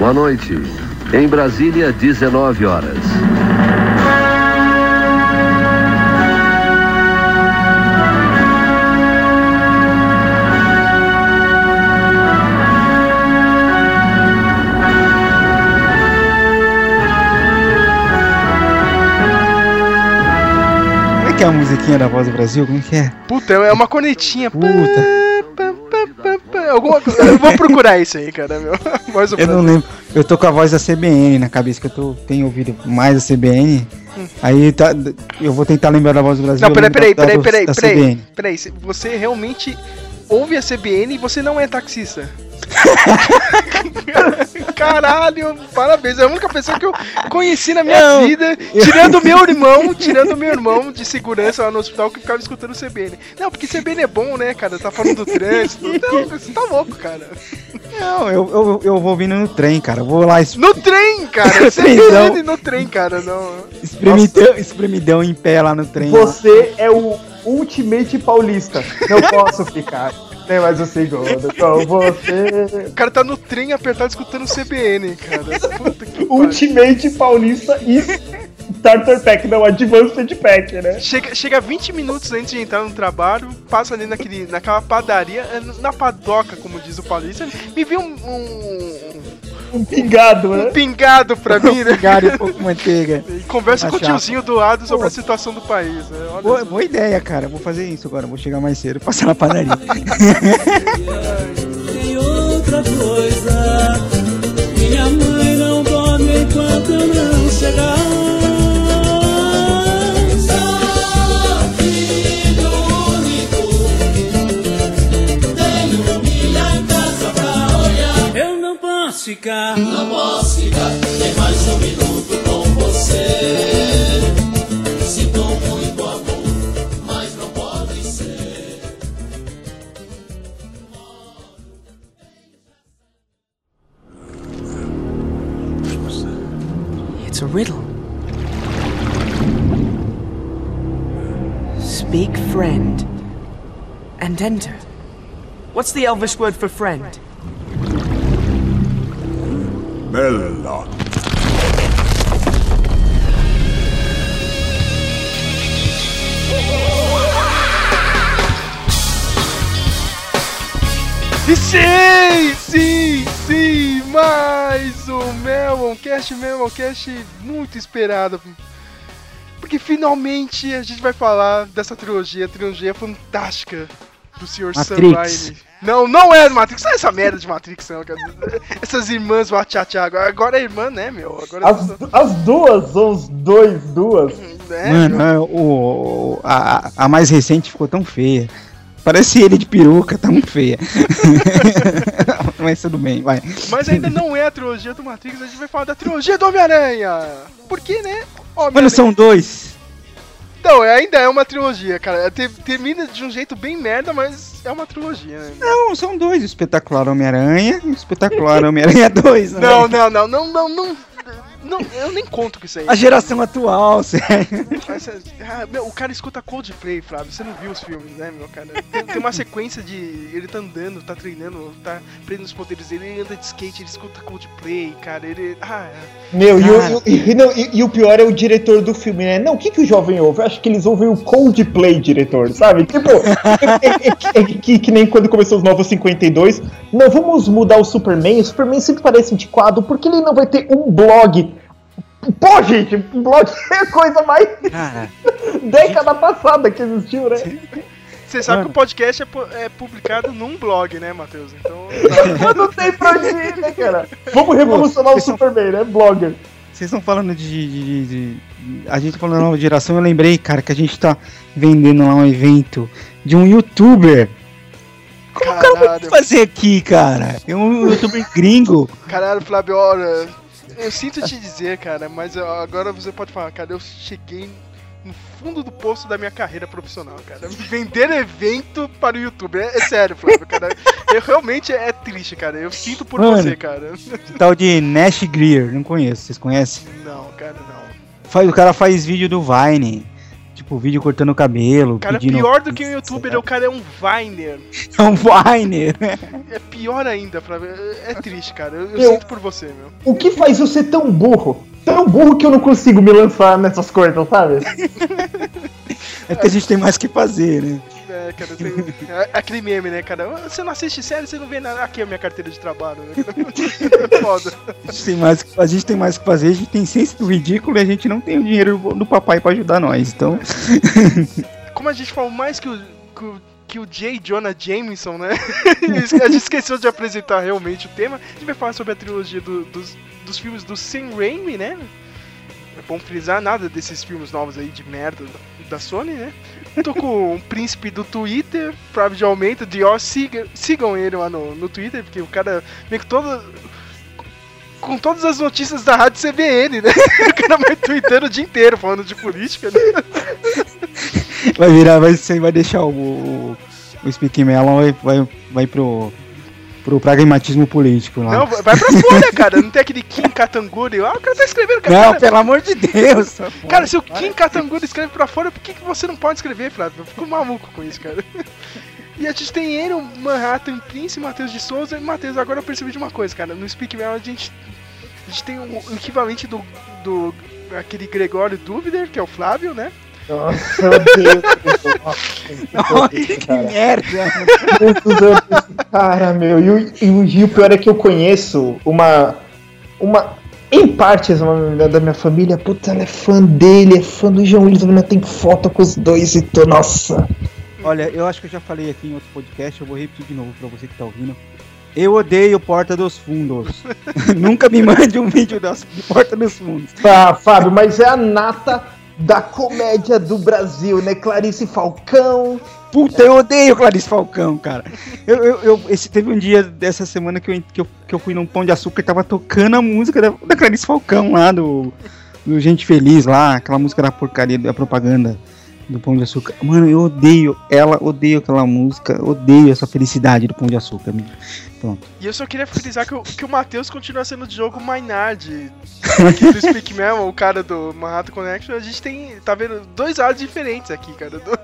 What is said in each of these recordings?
Boa noite. Em Brasília, 19 horas. Como é que é a musiquinha da Voz do Brasil? Como é que é? Puta, é uma cornetinha. Puta. Alguma. Eu vou procurar isso aí, cara, meu. Voz Eu não lembro. Eu tô com a voz da CBN na cabeça, que eu tô, tenho ouvido mais a CBN. Aí tá, eu vou tentar lembrar da voz do Brasil. Não, peraí, peraí, peraí, peraí, peraí. Peraí, você realmente ouve a CBN e você não é taxista. Caralho, parabéns. É a única pessoa que eu conheci na minha Não. vida, tirando meu irmão, tirando meu irmão de segurança lá no hospital que ficava escutando CBN. Não, porque CBN é bom, né, cara? Tá falando do trânsito. Não, você tá louco, cara. Não, eu, eu, eu vou vindo no trem, cara. Eu Vou lá es- No trem, cara. CBN no trem, cara. Não. espremidão, espremidão em pé lá no trem. lá. Você é o Ultimate Paulista. Não posso ficar. Nem mais um segundo. Com você. O cara tá no trem apertado escutando CBN, cara. Puta que. Ultimate Paulista e Starter Pack, não, Advanced Pack, né? Chega, chega 20 minutos antes de entrar no trabalho, passa ali naquele, naquela padaria, na padoca, como diz o paulista, me vê um, um, Um pingado, um né? pingado pra mim, né? Cigarro e um pouco de manteiga. E conversa com o tiozinho do lado sobre a situação do país. Né? Olha Boa, boa ideia, cara. Vou fazer isso agora. Vou chegar mais cedo, passar na padaria. Tem outra coisa. Minha mãe não dorme enquanto eu não chegar. Posso ficar. Não posso ficar nem mais um minuto com você. Sinto muito amor, mas não pode ser. It's a riddle. Speak friend and enter. What's the Elvish word for friend? Bella. E sim, sim, sim, mais um Meloncast, Meloncast muito esperado. Porque finalmente a gente vai falar dessa trilogia, trilogia fantástica do Sr. Raimi. Não, não é Matrix, não é essa merda de Matrix não, cara. Essas irmãs Wachachá, agora, agora é irmã, né, meu? Agora As, as duas, ou os dois, duas. é, Mano, meu. é, o, o- a, a mais recente ficou tão feia. Parece ele de peruca, tão feia. Mas tudo bem, vai. Mas ainda não é a trilogia do Matrix, a gente vai falar da trilogia do Homem-Aranha. Por quê, né? Mano, Homem-Aranha- são dois. Não, é- ainda é uma trilogia, cara. Te- Termina de um jeito bem merda, mas é uma trilogia, né? Não, são dois. O espetacular Homem-Aranha e o espetacular Homem-Aranha 2. né? Não, não, não, não, não, não. Não, eu nem conto com isso aí. A geração atual, sério. Essa- ah, meu, o cara escuta Coldplay, Flávio. Você não viu os filmes, né, meu cara? Tem, tem uma sequência de. Ele tá andando, tá treinando, tá prendendo os poderes dele, ele anda de skate, ele escuta Coldplay, cara. Ele. Ah, Meu, e, o- Cara. e, e- não, e- e o pior é o diretor do filme, né? Não, o que, que o jovem ouve? Eu acho que eles ouvem o Coldplay, diretor, sabe? Tipo, é, é- é- é que, que nem quando começou os Novos 52. Não, vamos mudar o Superman. O Superman sempre parece antiquado, porque ele não vai ter um blog. Pô, gente, blog é a coisa mais Cara, década passada que existiu, né? você sabe Mano. que o podcast é, pu- é publicado num blog, né, Matheus? Então. Não tem pra onde ir, né, cara? Vamos revolucionar o Vocês são- Superman, né? Blogger. vocês estão falando de, de- de- de- A gente tá falando da nova geração, eu lembrei, cara, que a gente tá vendendo lá um evento de um youtuber. Como o cara vai fazer aqui, cara? É um youtuber gringo. Caralho, Flávio, olha, eu sinto te dizer, cara, mas agora você pode falar, cara, eu cheguei no fundo do poço da minha carreira profissional, cara. Vender evento para o YouTube. É, é sério, Flávio, cara. Eu realmente é triste, cara. Eu sinto por Mano. você, cara. Tal de Nash Greer, não conheço, vocês conhecem? Não, cara, não. O cara faz vídeo do Vine. Tipo, vídeo cortando o cabelo. Cara, pedindo pior do que um youtuber, o cara é um Viner. É um Viner. É pior ainda, pra ver. É triste, cara. Eu, eu Eu- sinto por você, meu. O que faz eu ser tão burro? Tão burro que eu não consigo me lançar nessas coisas, sabe? É porque a gente tem mais que fazer, né? É, cara, tem. é aquele meme, né, cara? Você não assiste série, você não vê nada. Aqui é a minha carteira de trabalho, né? cara? Foda. A gente, tem mais, a gente tem mais que fazer, a gente tem ciência do ridículo e a gente não tem o dinheiro do, do papai pra ajudar nós. Então, Como a gente falou mais que o. Que o que o J. Jonah Jameson, né? a gente esqueceu de apresentar realmente o tema. A gente vai falar sobre a trilogia do- dos, dos filmes do Sam Raimi, né? É bom frisar nada desses filmes novos aí de merda da Sony, né? Tô com um príncipe do Twitter, Flávio de ó, siga, sigam ele lá no, no Twitter, porque o cara meio que todo. Com todas as notícias da rádio CBN, né? O cara vai tweetando o dia inteiro falando de política, né? vai virar, vai, vai deixar o, o, o Speaking Melon, vai, vai, vai pro, pro pragmatismo político lá. Não, vai pra Folha, cara. Não tem aquele Kim Katanguri lá. O cara tá escrevendo, cara. Não, cara, pelo amor de Deus. cara, se o Kim Katanguri escreve pra Folha, por que, que você não pode escrever, Flávio? Eu fico maluco com isso, cara. E a gente tem ele, o Manhattan Prince, Matheus de Souza. E Matheus, agora eu percebi de uma coisa, cara. No Speak Mail a gente, a gente tem o o equivalente do, do aquele Gregório Duvider, que é o Flávio, né? Nossa, eu odeio esse Nossa, que cara. merda. Muitos anos esse cara, meu. E o, e o, pior é que eu conheço uma. Uma. Em partes, uma menina da minha família, puta, ela é fã dele, é fã do João Willis, ainda tem foto com os dois e tô. Nossa. Olha, eu acho que eu já falei aqui em outro podcast, eu vou repetir de novo pra você que tá ouvindo. Eu odeio Porta dos Fundos. Nunca me mande um vídeo das- Porta dos Fundos. Tá, Fábio, mas é a nata da comédia do Brasil, né? Clarice Falcão. Puta, eu odeio Clarice Falcão, cara. Eu, eu, eu- esse, teve um dia dessa semana que eu, que, eu, que eu fui num Pão de Açúcar e tava tocando a música da, da Clarice Falcão lá, do, do Gente Feliz lá, aquela música da porcaria, da propaganda do Pão de Açúcar. Mano, eu odeio ela, odeio aquela música, odeio essa felicidade do Pão de Açúcar. E eu só queria frisar que o, que o Matheus continua sendo o Diogo Maynard aqui do Speak Mel, o cara do Manhattan Connection. A gente tem, tá vendo, dois lados diferentes aqui, cara. Do-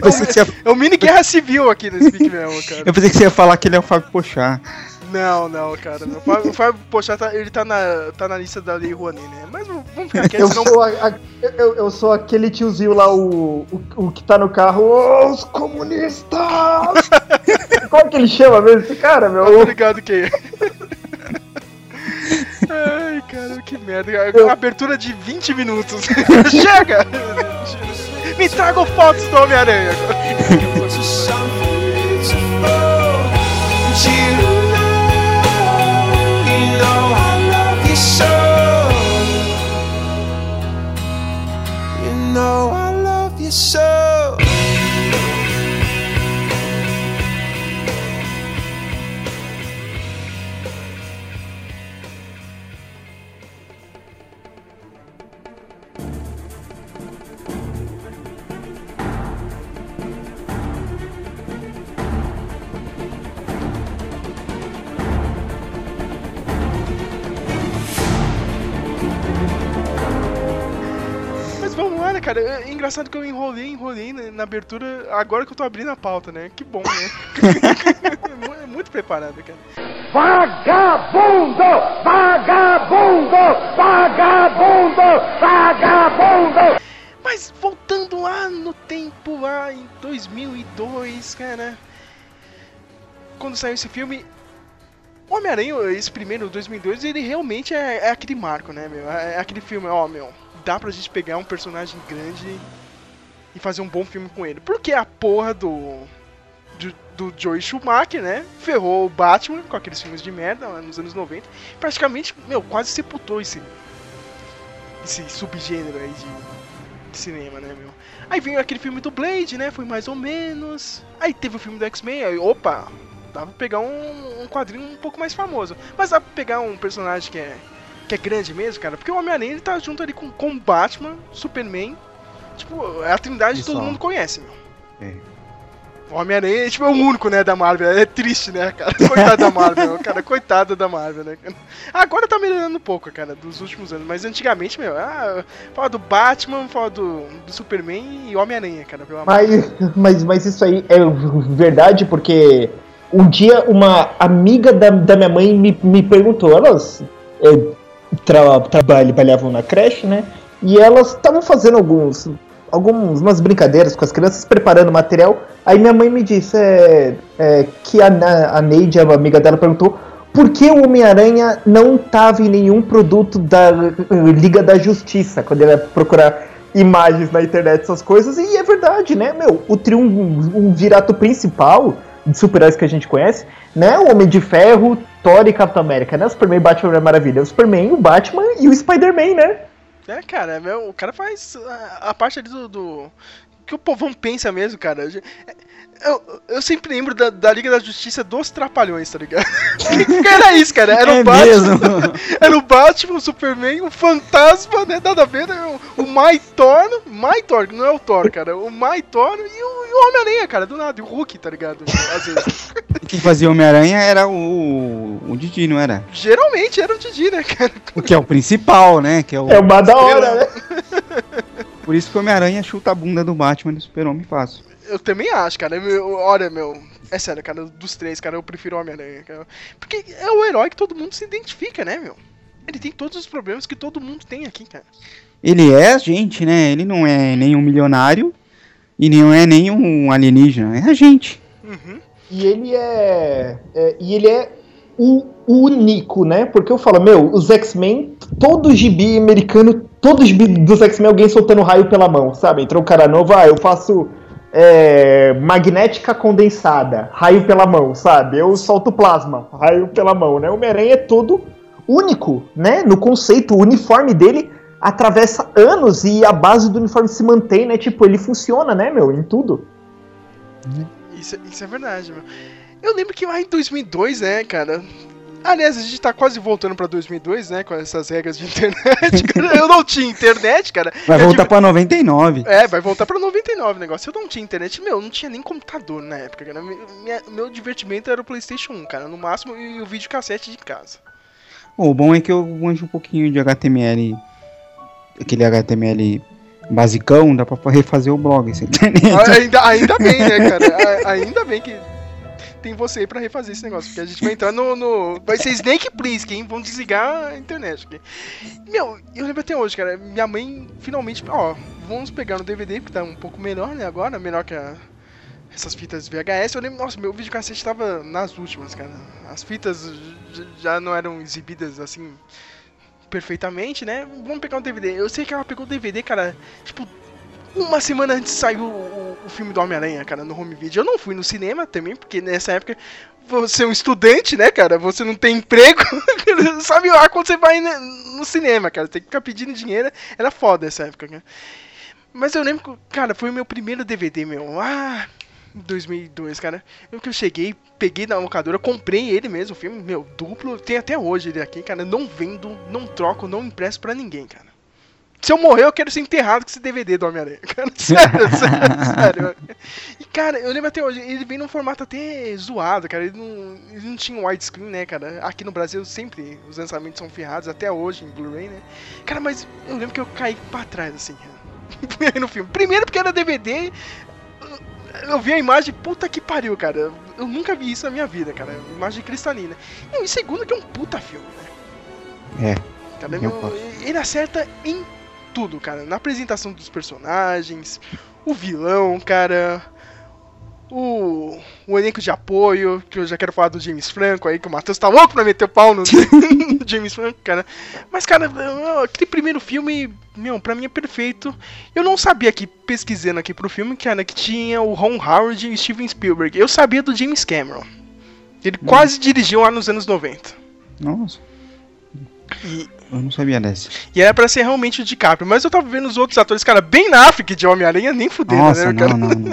você ia, é o mini guerra civil aqui no Speak Mel, cara. eu pensei que você ia falar que ele é o Fábio Pochá. Não, não, cara. O Fábio, o Fábio Pochá, tá, ele tá na, tá na lista da Lei Rouanet, né? Mas vamos ficar quieto, Eu senão... sou, a- a- eu, eu sou aquele tiozinho lá, o, o, o que tá no carro, "Ô, os comunistas! Como que ele chama mesmo esse cara, meu? Obrigado, quem é. Ai, cara, que merda. A abertura de 20 minutos. Chega! Me tragam fotos do Homem-Aranha. you know I love you so. Engraçado que eu enrolei, enrolei na, na abertura, agora que eu tô abrindo a pauta, né? Que bom, né? É muito preparado, cara. Vagabundo! Vagabundo! Vagabundo! Vagabundo! Mas voltando lá no tempo, lá em 2002, cara. Quando saiu esse filme, Homem-Aranha, esse primeiro, 2002, ele realmente é, é aquele marco, né, meu? É, é aquele filme, ó, meu, dá pra gente pegar um personagem grande e fazer um bom filme com ele. Porque a porra do. Do, do Joey Schumacher, né? Ferrou o Batman com aqueles filmes de merda nos anos 90. Praticamente, meu, quase sepultou esse. Esse subgênero aí de, de cinema, né, meu? Aí veio aquele filme do Blade, né? Foi mais ou menos. Aí teve o filme do X-Men, aí, opa! Dá pra pegar um, um quadrinho um pouco mais famoso. Mas dá pra pegar um personagem que é, que é grande mesmo, cara. Porque o Homem-Aranha ele tá junto ali com, com Batman, Superman. Tipo, é a trindade que todo mundo conhece, meu. É. Homem-Aranha tipo, é o único, né, da Marvel. É triste, né, cara? Coitado da Marvel, cara. Coitado da Marvel, né? cara? Agora tá melhorando um pouco, cara, dos últimos anos. Mas antigamente, meu, ah, fala do Batman, fala do, do Superman e Homem-Aranha, cara. Pelo. Mas, mas, mas isso aí é verdade, porque um dia uma amiga da, da minha mãe me, me perguntou, elas é, tra, trabalhavam na creche, né? E elas estavam fazendo alguns, algumas brincadeiras com as crianças, preparando material. Aí minha mãe me disse é, é, que a, a Neide, a amiga dela, perguntou por que o Homem-Aranha não estava em nenhum produto da eh, Liga da Justiça, quando ele ia procurar imagens na internet, essas coisas. E é verdade, né, meu? O triunvirato principal de super-heróis que a gente conhece, né? O Homem de Ferro, Thor e Capitão América, né? O Superman Batman Maravilha. O Superman, o Batman e o Spider-Man, né? É, cara, meu, o cara faz a, a parte ali do, do- que o povão pensa mesmo, cara. Eu, eu sempre lembro da, da Liga da Justiça dos Trapalhões, tá ligado? Que era isso, cara. Era É o Batman. mesmo. Era o Batman, o Superman, o Fantasma, né? Nada a ver, né? O, o Maitor, Maitor, não é o Thor, cara. O Maitor e o, e o Homem-Aranha, cara, do nada. E o Hulk, tá ligado? Às vezes. Quem fazia Homem-Aranha era o. o Didi, não era? Geralmente era o Didi, né, cara? O que é o principal, né? Que é o... É uma da hora, né? Por isso que o Homem-Aranha chuta a bunda do Batman e do Super-Homem fácil. Eu também acho, cara. Eu- olha, meu. É sério, cara, dos três, cara, eu prefiro o Homem-Aranha. Porque é o herói que todo mundo se identifica, né, meu? Ele tem todos os problemas que todo mundo tem aqui, cara. Ele é a gente, né? Ele não é nem um milionário e não é nem um alienígena. É a gente. Uhum. E ele é, é- E ele é o único, né? Porque eu falo, meu, os X-Men, todo gibi americano, todo gibi dos X-Men, alguém soltando raio pela mão, sabe? Entrou um cara novo, ah, eu faço é, magnética condensada, raio pela mão, sabe? Eu solto plasma, raio pela mão, né? O Homem-Aranha é todo único, né? No conceito, o uniforme dele atravessa anos e a base do uniforme se mantém, né? Tipo, ele funciona, né, meu? Em tudo. Isso, isso é verdade, meu. Eu lembro que lá em 2002, né, cara. Aliás, a gente tá quase voltando pra 2002, né, com essas regras de internet. Eu não tinha internet, cara. Vai voltar tive- pra 99. É, vai voltar pra 99 o negócio. Eu não tinha internet, meu, não tinha nem computador na época, cara. Minha- meu divertimento era o PlayStation 1, cara, no máximo, e o videocassete de casa. O bom é que eu manjo um pouquinho de HTML. Aquele HTML basicão, dá pra refazer o blog, você entendeu? A- ainda, ainda bem, né, cara? A- ainda bem que tem você aí pra refazer esse negócio, porque a gente vai entrar no. no- vai ser Snake Plissken? Vão desligar a internet aqui. Meu, eu lembro até hoje, cara. Minha mãe finalmente. Ó, vamos pegar no DVD, porque tá um pouco melhor, né, agora, melhor que a. Essas fitas VHS, eu lembro, nossa, meu videocassete tava nas últimas, cara. As fitas já não eram exibidas assim perfeitamente, né? Vamos pegar um DVD. Eu sei que ela pegou o DVD, cara, tipo, uma semana antes saiu o, o filme do Homem-Aranha, cara, no home video. Eu não fui no cinema também, porque nessa época você é um estudante, né, cara? Você não tem emprego. Sabe lá quando você vai no cinema, cara? Tem que ficar pedindo dinheiro. Era foda essa época, cara. Mas eu lembro que, cara, foi o meu primeiro DVD, meu. Ah, em 2002, cara. Eu que eu cheguei, peguei na locadora, comprei ele mesmo, o filme, meu, duplo. Tem até hoje ele aqui, cara. Não vendo, não troco, não impresso pra ninguém, cara. Se eu morrer, eu quero ser enterrado com esse DVD do Homem-Aranha. Cara, sério, sério, sério. E, cara, eu lembro até hoje, ele vem num formato até zoado, cara. Ele não, ele não tinha widescreen, né, cara? Aqui no Brasil sempre os lançamentos são ferrados, até hoje em Blu-ray, né? Cara, mas eu lembro que eu caí pra trás, assim, cara. no filme. Primeiro porque era DVD. Eu vi a imagem, puta que pariu, cara. Eu nunca vi isso na minha vida, cara. Imagem cristalina. E segundo que é um puta filme, né? É. Cara, Eu ele acerta em tudo, cara. Na apresentação dos personagens, o vilão, cara. O, o elenco de apoio, que eu já quero falar do James Franco aí, que o Matheus tá louco pra meter o pau no James Franco, cara. Mas, cara, aquele primeiro filme, meu, pra mim é perfeito. Eu não sabia aqui, pesquisando aqui pro filme, cara, que tinha o Ron Howard e Steven Spielberg. Eu sabia do James Cameron. Ele quase dirigiu lá nos anos 90. Nossa. E, Eu não sabia dessa. E era pra ser realmente o DiCaprio. Mas eu tava vendo os outros atores, cara, bem na África de Homem-Aranha, nem fudendo, Nossa, né, cara? não, não, não.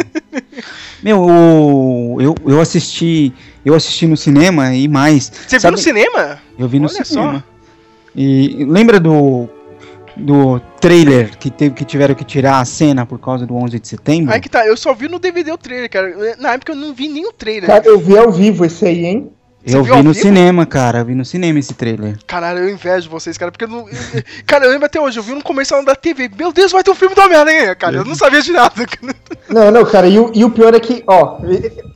Meu, eu, eu assisti. Eu assisti no cinema e mais. Você viu Sabe- no cinema? Eu vi no Olha cinema. só. E lembra do. do trailer que, teve, que tiveram que tirar a cena por causa do 11 de setembro. Aí que tá, eu só vi no DVD o trailer, cara. Na época eu não vi nem o trailer. Cara, eu vi ao vivo esse aí, hein? Eu viu ao vi no cinema, cara. Eu vi no cinema esse trailer. Caralho, eu invejo vocês, cara, porque eu não. Cara, eu lembro até hoje, eu vi um comercial da TV. Meu Deus, vai ter um filme do Homem-Aranha, cara. Eu não sabia de nada. Não, não, cara, e o, e o pior é que, ó,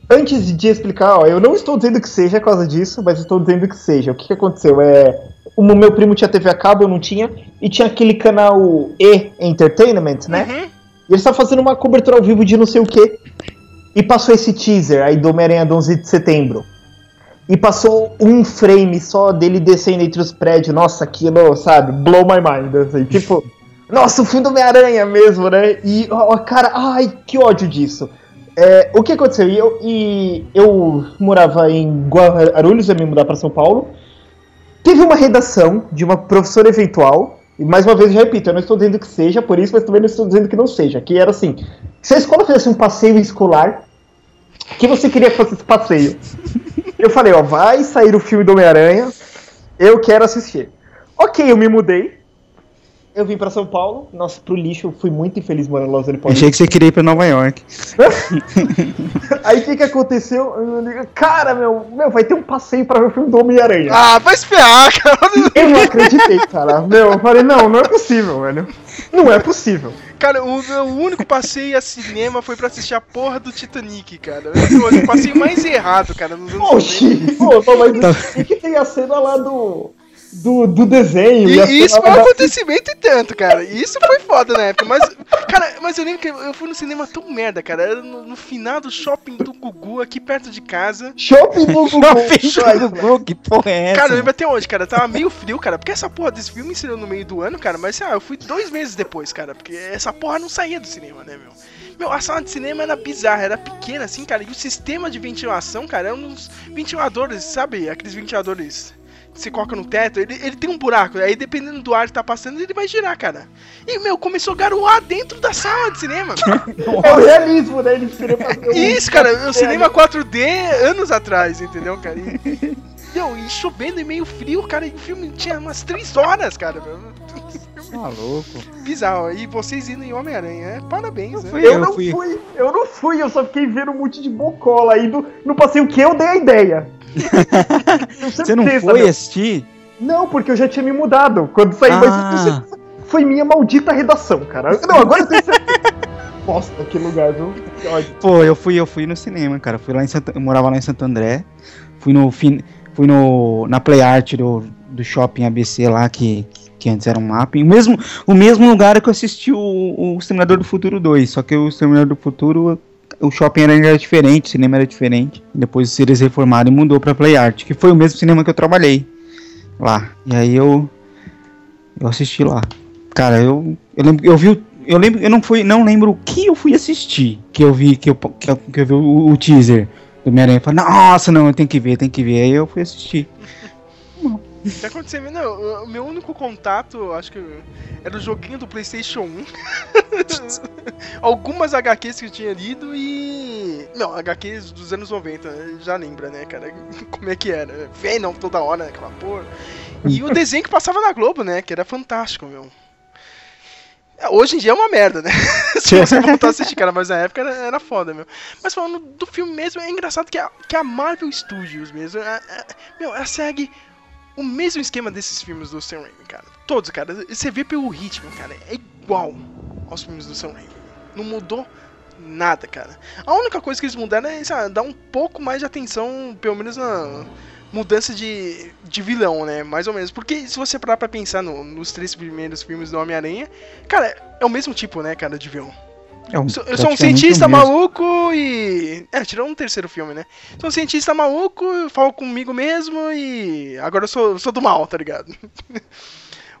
antes de explicar, ó, eu não estou dizendo que seja por causa disso, mas estou dizendo que seja. O que, que aconteceu? É. O meu primo tinha TV a cabo, eu não tinha, e tinha aquele canal E Entertainment, né? Uhum. E eles estavam fazendo uma cobertura ao vivo de não sei o que. E passou esse teaser aí do Homem-Aranha do 11 de setembro. E passou um frame só dele descendo entre os prédios. Nossa, aquilo, sabe, blow my mind. Assim, tipo, nossa, o fim do Homem-Aranha mesmo, né? E, ó, cara, ai, que ódio disso. É, o que aconteceu? E eu, e eu morava em Guarulhos, eu ia me mudar para São Paulo. Teve uma redação de uma professora eventual. E mais uma vez, eu repito, eu não estou dizendo que seja por isso, mas também não estou dizendo que não seja. Que era assim: se a escola fizesse um passeio escolar, o que você queria que fosse esse passeio? Eu falei, ó, vai sair o filme do Homem-Aranha, eu quero assistir. Ok, eu me mudei. Eu vim pra São Paulo. Nossa, pro lixo, eu fui muito infeliz morando em Los Angeles. Achei que você queria ir pra Nova York. Aí o que que aconteceu? Eu digo, Cara, meu, meu, vai ter um passeio pra ver o filme do Homem-Aranha. Ah, vai espiar, cara. Eu não acreditei, cara. Meu, eu falei, não, não é possível, velho. Não é possível. Cara, o meu único passeio a cinema foi pra assistir a porra do Titanic, cara. Foi o passeio mais errado, cara, nos anos 90. Oxi, pô, mas e que tem a cena lá do. Do, do desenho. E a isso foi um da- acontecimento e tanto, cara. Isso foi foda na época. Mas, cara, mas eu lembro que eu fui no cinema tão merda, cara. Era no, no final do shopping do Gugu, aqui perto de casa. Shopping do Gugu. Gugu, que porra é essa? Cara, eu lembro até hoje, cara. Tava meio frio, cara. Porque essa porra desse filme estreou no meio do ano, cara. Mas, sei lá, eu fui dois meses depois, cara. Porque essa porra não saía do cinema, né, meu? Meu, a sala de cinema era bizarra, era pequena, assim, cara. E o sistema de ventilação, cara, eram uns ventiladores, sabe? Aqueles ventiladores você coloca no teto. Ele, ele tem um buraco. Aí, dependendo do ar que tá passando, ele vai girar, cara. E, meu, começou a garoar dentro da sala de cinema. É o realismo, né? Fazer um- Isso, cara, o cinema 4D anos atrás, entendeu, cara? E, meu, e chovendo e meio frio, cara, e o filme tinha umas 3 horas, cara. meu. Tá louco. Bizarro. E vocês indo em Homem-Aranha, é? Parabéns, né? fui Eu, Eu não fui. fui. eu não fui, eu só fiquei vendo um monte de bocola aí do, no passeio que eu dei a ideia. Você não foi meu. assistir? Não, porque eu já tinha me mudado quando saí, Ah. mas foi minha maldita redação, cara. Não, agora eu tenho certeza. Bosta, que lugar, viu? Que. Pô, eu fui, eu fui no cinema, cara. Fui lá em Santa, eu morava lá em Santo André. Fui no fui no na Play Art do, do shopping ABC lá que que antes era um mapping. O mesmo o mesmo lugar que eu assisti o, o Exterminador do Futuro 2, só que o Exterminador do Futuro o shopping era, diferente, o cinema era diferente. Depois eles reformaram e mudou pra Play Art, que foi o mesmo cinema que eu trabalhei lá. E aí eu eu assisti lá. Cara, eu eu lembro eu vi eu lembro, eu não fui, não lembro o que eu fui assistir, que eu vi que eu que eu, que eu vi o, o teaser do Homem-Aranha, falei, nossa, não, eu tenho que ver, tem que ver. Aí eu fui assistir. Que aconteceu? Não, o meu único contato, acho que era o joguinho do PlayStation 1. Algumas HQs que eu tinha lido e. Não, HQs dos anos 90, já lembra, né, cara? Como é que era? Venom toda hora, né, aquela porra. E o desenho que passava na Globo, né? Que era fantástico, meu. É, Hoje em dia é uma merda, né? Se você voltar a assistir, cara, mas na época era, era foda, meu. Mas falando do filme mesmo, é engraçado que a, que a Marvel Studios mesmo, é- é- meu, ela segue o mesmo esquema desses filmes do Sam Raimi, cara. Todos, cara. Você vê pelo ritmo, cara. É igual aos filmes do Sam Raimi. Não mudou nada, cara. A única coisa que eles mudaram é sabe, dar um pouco mais de atenção, pelo menos na mudança de, de vilão, né? Mais ou menos. Porque se você parar pra pensar no- nos três primeiros filmes do Homem-Aranha, cara, é o mesmo tipo, né, cara, de vilão. É um, Eu sou, sou um cientista mesmo. maluco e. É, tirou um terceiro filme, né? Sou um cientista maluco, falo comigo mesmo e. Agora eu sou, sou do mal, tá ligado?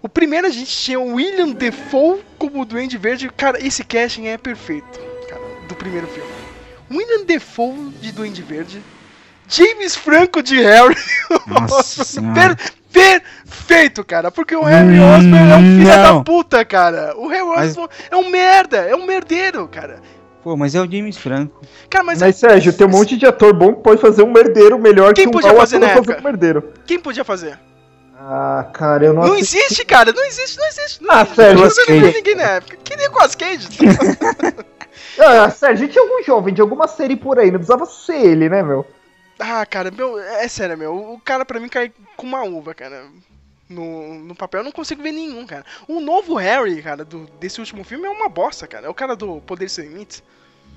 o primeiro a gente tinha o William Defoe como Duende Verde. Cara, esse casting é perfeito, cara, do primeiro filme. William Defoe de Duende Verde. James Franco de Harry. Nossa. Per- perfeito, cara. Porque o Harry Hum, Osborn é um filho não. da puta, cara. O Harry Mas- Osborn é um merda, é um merdeiro, cara. Pô, mas é o James Franco. Cara, mas, Mas, Sérgio, tem um monte de ator bom que pode fazer um merdeiro melhor Quem que um podia fazer na fazer época? um merdeiro. quem podia fazer? Ah, cara, eu não, Não assisti. existe, cara, não existe, não existe. Não Ah, existe. Sérgio, não vi Cage. ninguém na época. Que Nicolas Cage? Ah, Sérgio, tinha algum jovem de alguma série por aí, não precisava ser ele, né, meu? Ah, cara, meu, é sério, meu. O cara pra mim cai com uma uva, cara. No, no papel eu não consigo ver nenhum, cara. O novo Harry, cara, do, desse último filme é uma bosta, cara. É o cara do Poder Sem Limites.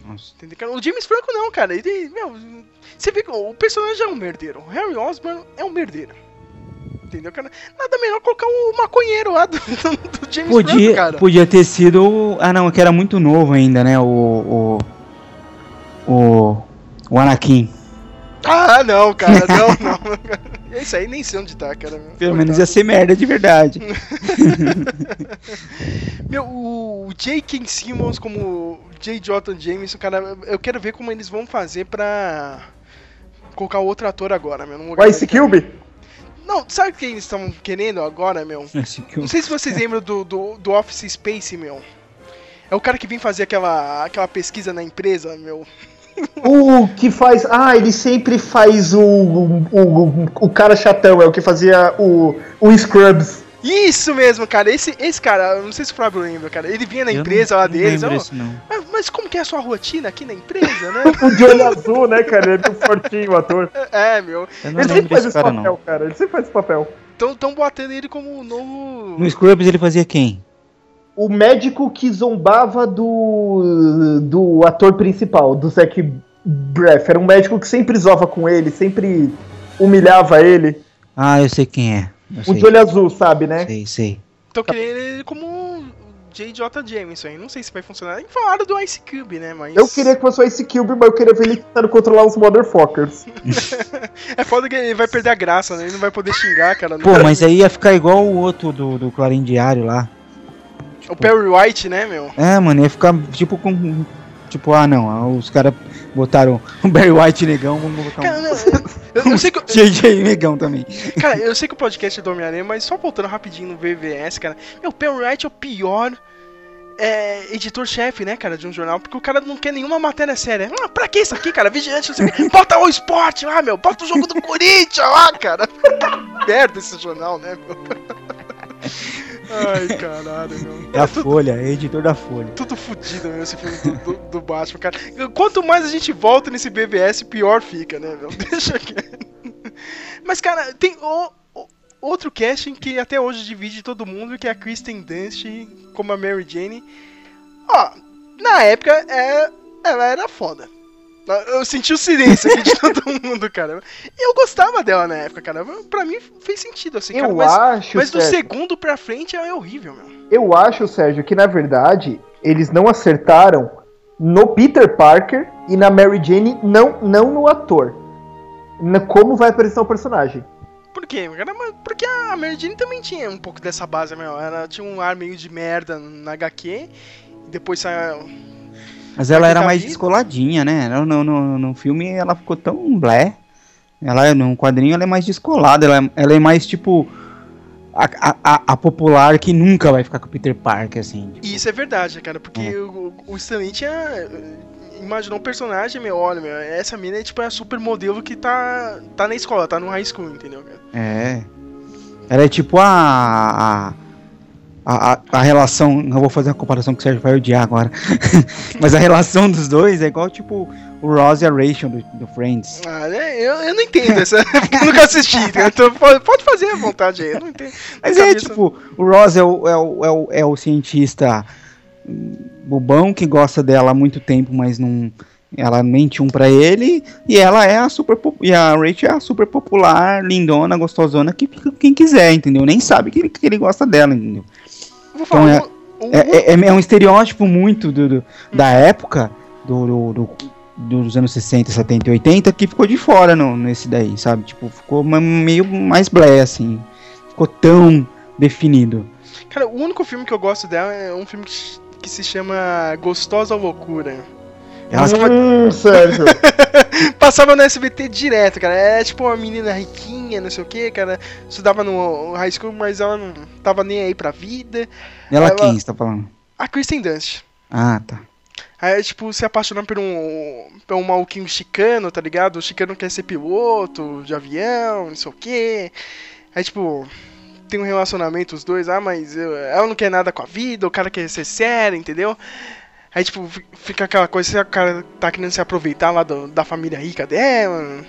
Nossa. O James Franco não, cara. Ele, meu, você vê que o personagem é um merdeiro. O Harry Osborn é um merdeiro. Entendeu, cara? Nada melhor colocar o maconheiro lá do, do James Franco, Podia, cara. podia ter sido. o- Ah, não, que era muito novo ainda, né? O. O. O, o Anakin. Ah, não, cara, não, não. Isso aí nem sei onde tá, cara. Pelo menos Coitado. ia ser merda de verdade. Meu, o J.K. Simmons como J. Jonathan Jameson, cara, eu quero ver como eles vão fazer pra colocar outro ator agora, meu. O Ice. Cube? Não, sabe o que eles estão querendo agora, meu? Não sei se vocês lembram do, do, do Office Space, meu. É o cara que vem fazer aquela, aquela pesquisa na empresa, meu. O que faz. Ah, ele sempre faz o. O, o, o cara chatão, é o que fazia o. O Scrubs. Isso mesmo, cara. Esse, esse cara, eu não sei se o Flávio lembra, cara. Ele vinha na eu empresa não- lá não deles. ó, disso, não. "Ah, mas como que é a sua rotina aqui na empresa, né? O de olho azul, né, cara? Ele é muito fortinho, o ator. é, meu. Eu não Ele sempre faz esse cara, papel, não. cara. Ele sempre faz esse papel. Tão, tão botando ele como o novo. No Scrubs ele fazia quem? O médico que zombava do. do ator principal, do Zac Braff. Era um médico que sempre zoava com ele, sempre humilhava ele. Ah, eu sei quem é. Eu O sei, de olho azul, sabe, né? sei, sei. Tô querendo ele como J.J. Jameson aí. Não sei se vai funcionar. E falaram do Ice Cube, né? Mas. Eu queria que fosse o Ice Cube, mas eu queria ver ele tentando controlar os motherfuckers. É foda que ele vai perder a graça, né? Ele não vai poder xingar, cara. Pô, mas aí ia ficar igual o outro do, do Clarim Diário lá. O Perry White, né, meu? É, mano, ia ficar tipo com. Tipo, ah não, os caras botaram o Barry White negão, vamos botar um. eu, eu sei que. JJ negão também. Cara, eu sei que o podcast é do Homem-Aranha, mas só voltando rapidinho no VVS, cara. Meu, o Perry White é o pior é, editor-chefe, né, cara, de um jornal, porque o cara não quer nenhuma matéria séria. Ah, pra que isso aqui, cara? Vigilante, não sei o quê. Bota o esporte lá, meu. Bota o jogo do Corinthians lá, cara. Merda esse jornal, né, meu? Ai, caralho, meu. É a Folha, é editor da Folha. Tudo fodido mesmo esse filme do, do, do Batman, cara. Quanto mais a gente volta nesse BBS, pior fica, né, meu? Deixa aqui. Mas, cara, tem o, o- outro casting que até hoje divide todo mundo, que é a Kristen Dunst como a Mary Jane. Ó, na época, é, ela era foda. Eu senti o silêncio aqui de todo mundo, cara. Eu gostava dela na época, cara. Pra mim fez sentido, assim, cara. Eu Mas, acho, mas do Sérgio, segundo pra frente ela é horrível, meu. eu acho, Sérgio, que na verdade eles não acertaram no Peter Parker e na Mary Jane, não, não no ator. Na, como vai apresentar o personagem. Por quê? Porque a Mary Jane também tinha um pouco dessa base, meu. Ela tinha um ar meio de merda na HQ. E depois saiu. Mas ela era tá mais vivo? descoladinha, né? No, no, no, no filme ela ficou tão blé. Ela, no quadrinho ela é mais descolada, ela, ela é mais tipo. A, a, a- popular que nunca vai ficar com o Peter Parker, assim. tipo. Isso é verdade, cara. Porque É. o, o Stan Lee tinha. eh, Imaginou um personagem, meu, olha, meu, essa mina é tipo a super modelo que tá, tá na escola, tá no high school, entendeu, cara? É. Ela é tipo a. A, a, a relação. Eu vou fazer uma comparação que o Sérgio vai odiar agora. Mas a relação dos dois é igual tipo o Ross e a Rachel do, do Friends. Ah, né? Eu, eu não entendo essa. eu nunca assisti, então pode, fazer à vontade aí, eu não entendo. Mas é cabeça- tipo, o Ross é o, é o, é o, é o cientista bobão que gosta dela há muito tempo, mas não. Ela mente um pra ele e ela é a super e a Rachel é a super popular, lindona, gostosona que fica quem quiser, entendeu? Nem sabe que ele, que ele gosta dela, entendeu? Vou falar, Então um- É, é, é um estereótipo muito do, do- da época, do, do- do- dos anos 60, 70 e 80, que ficou de fora no, nesse daí, sabe? Tipo, ficou meio mais blé, assim. Ficou tão definido. Cara, o único filme que eu gosto dela é um filme que, que se chama Gostosa Loucura. Ela Hum, Sérgio. Passava no SBT direto, cara. É tipo uma menina riquinha, não sei o que, cara. Estudava no high school, mas ela não tava nem aí pra vida. Ela ela- quem você tá falando? A Kristen Dunst. Ah, tá. Aí, tipo, se apaixonar por um, por um maluquinho chicano, tá ligado? O chicano quer ser piloto de avião, não sei o quê. Aí, tipo, tem um relacionamento, os dois, ah, mas ela não quer nada com a vida, o cara quer ser sério, entendeu? Aí, tipo, fi- fica aquela coisa, que o cara tá querendo se aproveitar lá do- da família rica dela?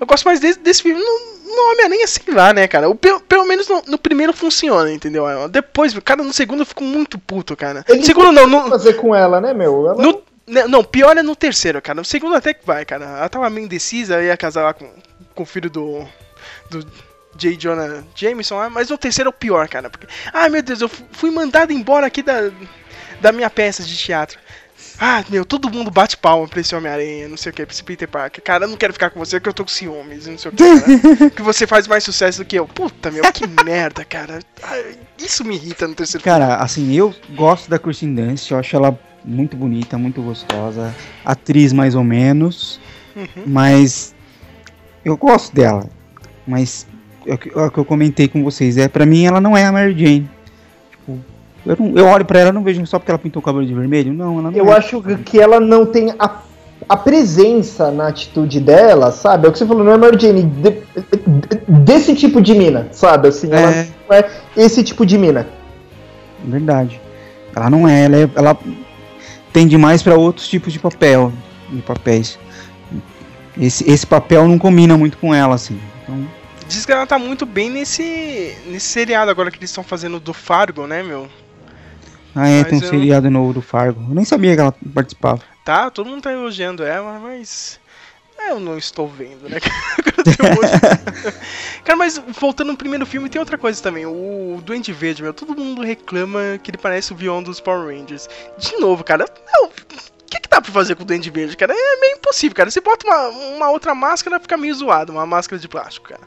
Eu gosto mais desse, desse filme. No, no Homem-Aranha, sei lá, né, cara? O, pelo, pelo menos no, no primeiro funciona, entendeu? Depois, cara, no segundo eu fico muito puto, cara. Ele No segundo não, no, fazer com ela, né, meu? Ela no- né, não, pior é no terceiro, cara. No segundo até que vai, cara. Ela tava meio indecisa, ia casar lá com, com o filho do. do J. Jonah Jameson lá, mas no terceiro é o pior, cara. Porque, ai meu Deus, eu fu- fui mandado embora aqui da, da minha peça de teatro. Ah, meu, todo mundo bate palma pra esse Homem-Aranha, não sei o que, pra esse Peter Parker. Cara, eu não quero ficar com você porque eu tô com ciúmes, não sei o que. Que você faz mais sucesso do que eu. Puta, meu, que merda, cara. Isso me irrita no terceiro Cara, assim, eu gosto da Kristen Dunst, eu acho ela muito bonita, muito gostosa. Atriz mais ou menos, mas eu gosto dela. Mas é o que, é o que eu comentei com vocês, é para mim ela não é a Mary Jane. Eu, não- eu olho pra ela, não vejo só porque ela pintou o cabelo de vermelho. Não, ela não Eu é. acho que ela não tem a, a presença na atitude dela, sabe? É o que você falou, não é Mary Jane, de- de- desse tipo de mina, sabe? Assim, ela É. não é esse tipo de mina. Verdade. Ela não é, ela, é, ela tende mais pra outros tipos de papel, de papéis. Esse, esse papel não combina muito com ela, assim. Então, Diz que ela tá muito bem nesse, nesse seriado agora que eles estão fazendo do Fargo, né, meu? Ah, é, Mas tem um eu- seriado novo do Fargo. Eu nem sabia que ela participava. Tá, todo mundo tá elogiando ela, mas. Eu não estou vendo, né? Cara, mas voltando no primeiro filme, tem outra coisa também. O Duende Verde, meu, todo mundo reclama que ele parece o vilão dos Power Rangers. De novo, cara, não. O que, que dá pra fazer com o Duende Verde, cara? É meio impossível, cara. Você bota uma, uma outra máscara, fica meio zoado, uma máscara de plástico, cara.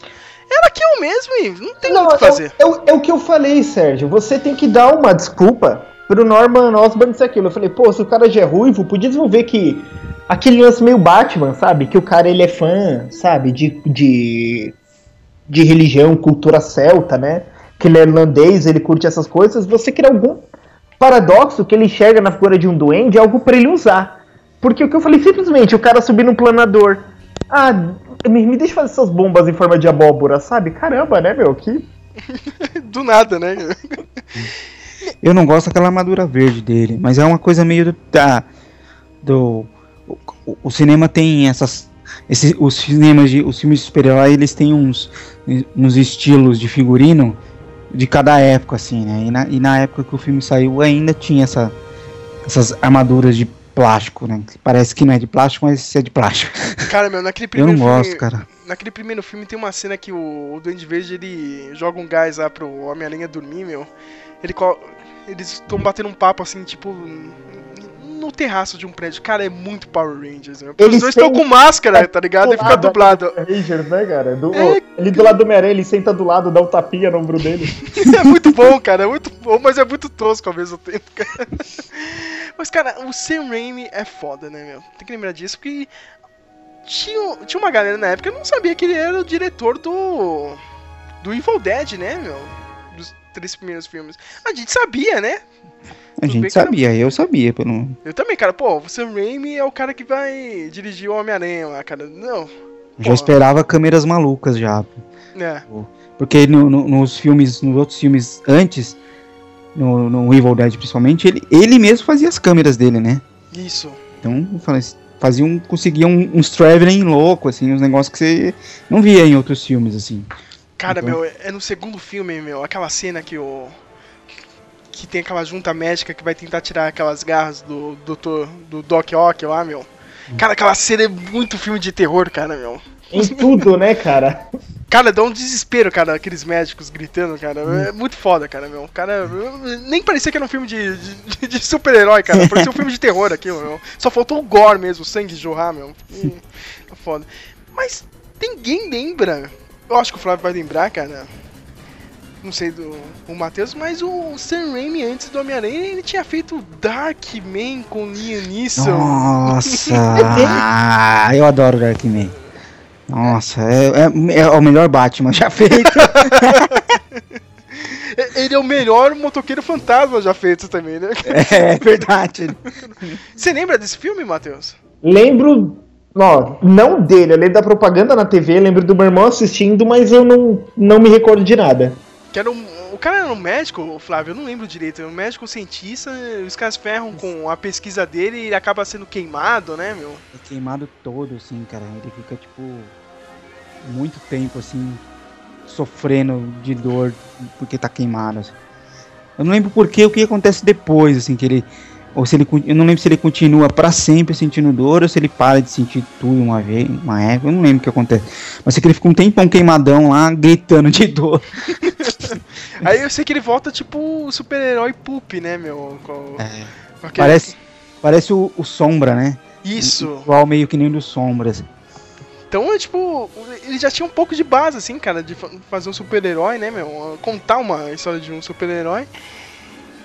Era aquilo mesmo, e não tem muito o que é, o- fazer. é o- é o que eu falei, Sérgio. Você tem que dar uma desculpa pro Norman Osborn ser aquilo. Eu falei, pô, se o cara já é ruivo, podia desenvolver que aquele lance meio Batman, sabe? Que o cara ele é fã, sabe? De, de, de religião, cultura celta, né? Que ele é irlandês, ele curte essas coisas. Você cria algum paradoxo que ele enxerga na figura de um duende, algo pra ele usar. Porque o que eu falei, simplesmente, o cara subir num planador. Ah, me, me deixa fazer essas bombas em forma de abóbora, sabe? Caramba, né, meu? Que Do nada, né? Eu não gosto daquela armadura verde dele, mas é uma coisa meio do. Da, do o, o- cinema tem essas. Esses, os cinemas de. Os filmes de super-herói, eles têm uns, uns estilos de figurino de cada época, assim, né? E na, e na época que o filme saiu ainda tinha essa, essas armaduras de plástico, né? Parece que não é de plástico, mas é de plástico. Cara, meu, naquele Eu primeiro não filme. gosto, cara. Naquele primeiro filme tem uma cena que o, o Duende Verde ele joga um gás lá pro Homem-Aranha dormir, meu. Ele Eles estão batendo um papo assim, tipo. No terraço de um prédio. Cara, é muito Power Rangers. Os Eles dois estão com máscara, tá ligado? E fica dublado. Rangers, né, cara? Do, É, ele do lado do Homem-Aranha, ele senta do lado, dá um tapinha no ombro dele. É muito bom, cara. É muito bom, mas é muito tosco ao mesmo tempo, cara. Mas, cara, o Sam Raimi é foda, né, meu? Tem que lembrar disso, porque tinha, tinha uma galera na época que não sabia que ele era o diretor do. do Evil Dead, né, meu? Três primeiros filmes. A gente sabia, né? A Tudo gente sabia, eu sabia, pelo. Eu também, cara. Pô, o Sam Raimi é o cara que vai dirigir o Homem-Aranha lá, cara. Não. Já Porra. esperava câmeras malucas já. É. Porque no- no- nos filmes, nos outros filmes antes, no, no Evil Dead principalmente, ele, ele mesmo fazia as câmeras dele, né? Isso. Então, eu falei, fazia um, conseguia um, uns traveling louco, assim, uns negócios que você não via em outros filmes, assim. Cara, Então- meu, é no segundo filme, meu, aquela cena que o. Que tem aquela junta médica que vai tentar tirar aquelas garras do do, do Doc Ock lá, meu. Cara, aquela cena é muito filme de terror, cara, meu. Em tudo, né, cara? Cara, dá um desespero, cara, aqueles médicos gritando, cara. É muito foda, cara, meu. Cara, nem parecia que era um filme de, de, de super-herói, cara. Parecia um filme de terror aquilo, meu. Só faltou o gore mesmo, o sangue jorrar, meu. E, é foda. Mas ninguém lembra. Eu acho que o Flávio vai lembrar, cara. Não sei do o Matheus, mas o Sam Raimi antes do Homem-Aranha, ele tinha feito Darkman com Liam Neeson. Nossa! ah, eu adoro Darkman. Nossa, é, é, é o melhor Batman já feito. Ele é o melhor motoqueiro fantasma já feito também, né? é verdade. Você lembra desse filme, Matheus? Lembro. Ó, não dele, eu lembro da propaganda na TV, lembro do meu irmão assistindo, mas eu não, não me recordo de nada. Que era um, o cara era um médico, Flávio, eu não lembro direito. Um médico cientista, os caras ferram com a pesquisa dele e ele acaba sendo queimado, né, meu? É queimado todo, assim, cara. Ele fica, tipo, muito tempo, assim, sofrendo de dor porque tá queimado. assim. Eu não lembro por que, o que acontece depois, assim, que ele. Ou se ele. Eu não lembro se ele continua pra sempre sentindo dor ou se ele para de sentir tudo uma vez, uma época. Eu não lembro o que acontece. Mas sei que ele fica um tempão queimadão lá, gritando de dor. Aí eu sei que ele volta tipo o super-herói Poop, né, meu? Com, com aquele- Parece, parece o, o Sombra, né? Isso. Igual meio que nem do Sombra. assim. Então, é tipo, ele já tinha um pouco de base, assim, cara, de fa- fazer um super-herói, né, meu? Contar uma história de um super-herói.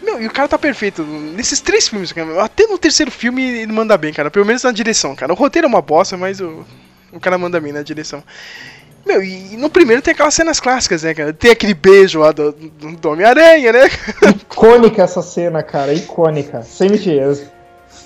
Meu, e o cara tá perfeito. Nesses três filmes, cara, até no terceiro filme ele manda bem, cara. Pelo menos na direção, cara. O roteiro é uma bosta, mas o, o cara manda bem na direção. Meu, e no primeiro tem aquelas cenas clássicas, né, cara? Tem aquele beijo lá do, do, Homem-Aranha, né? Icônica essa cena, cara, icônica. Sem mentiras.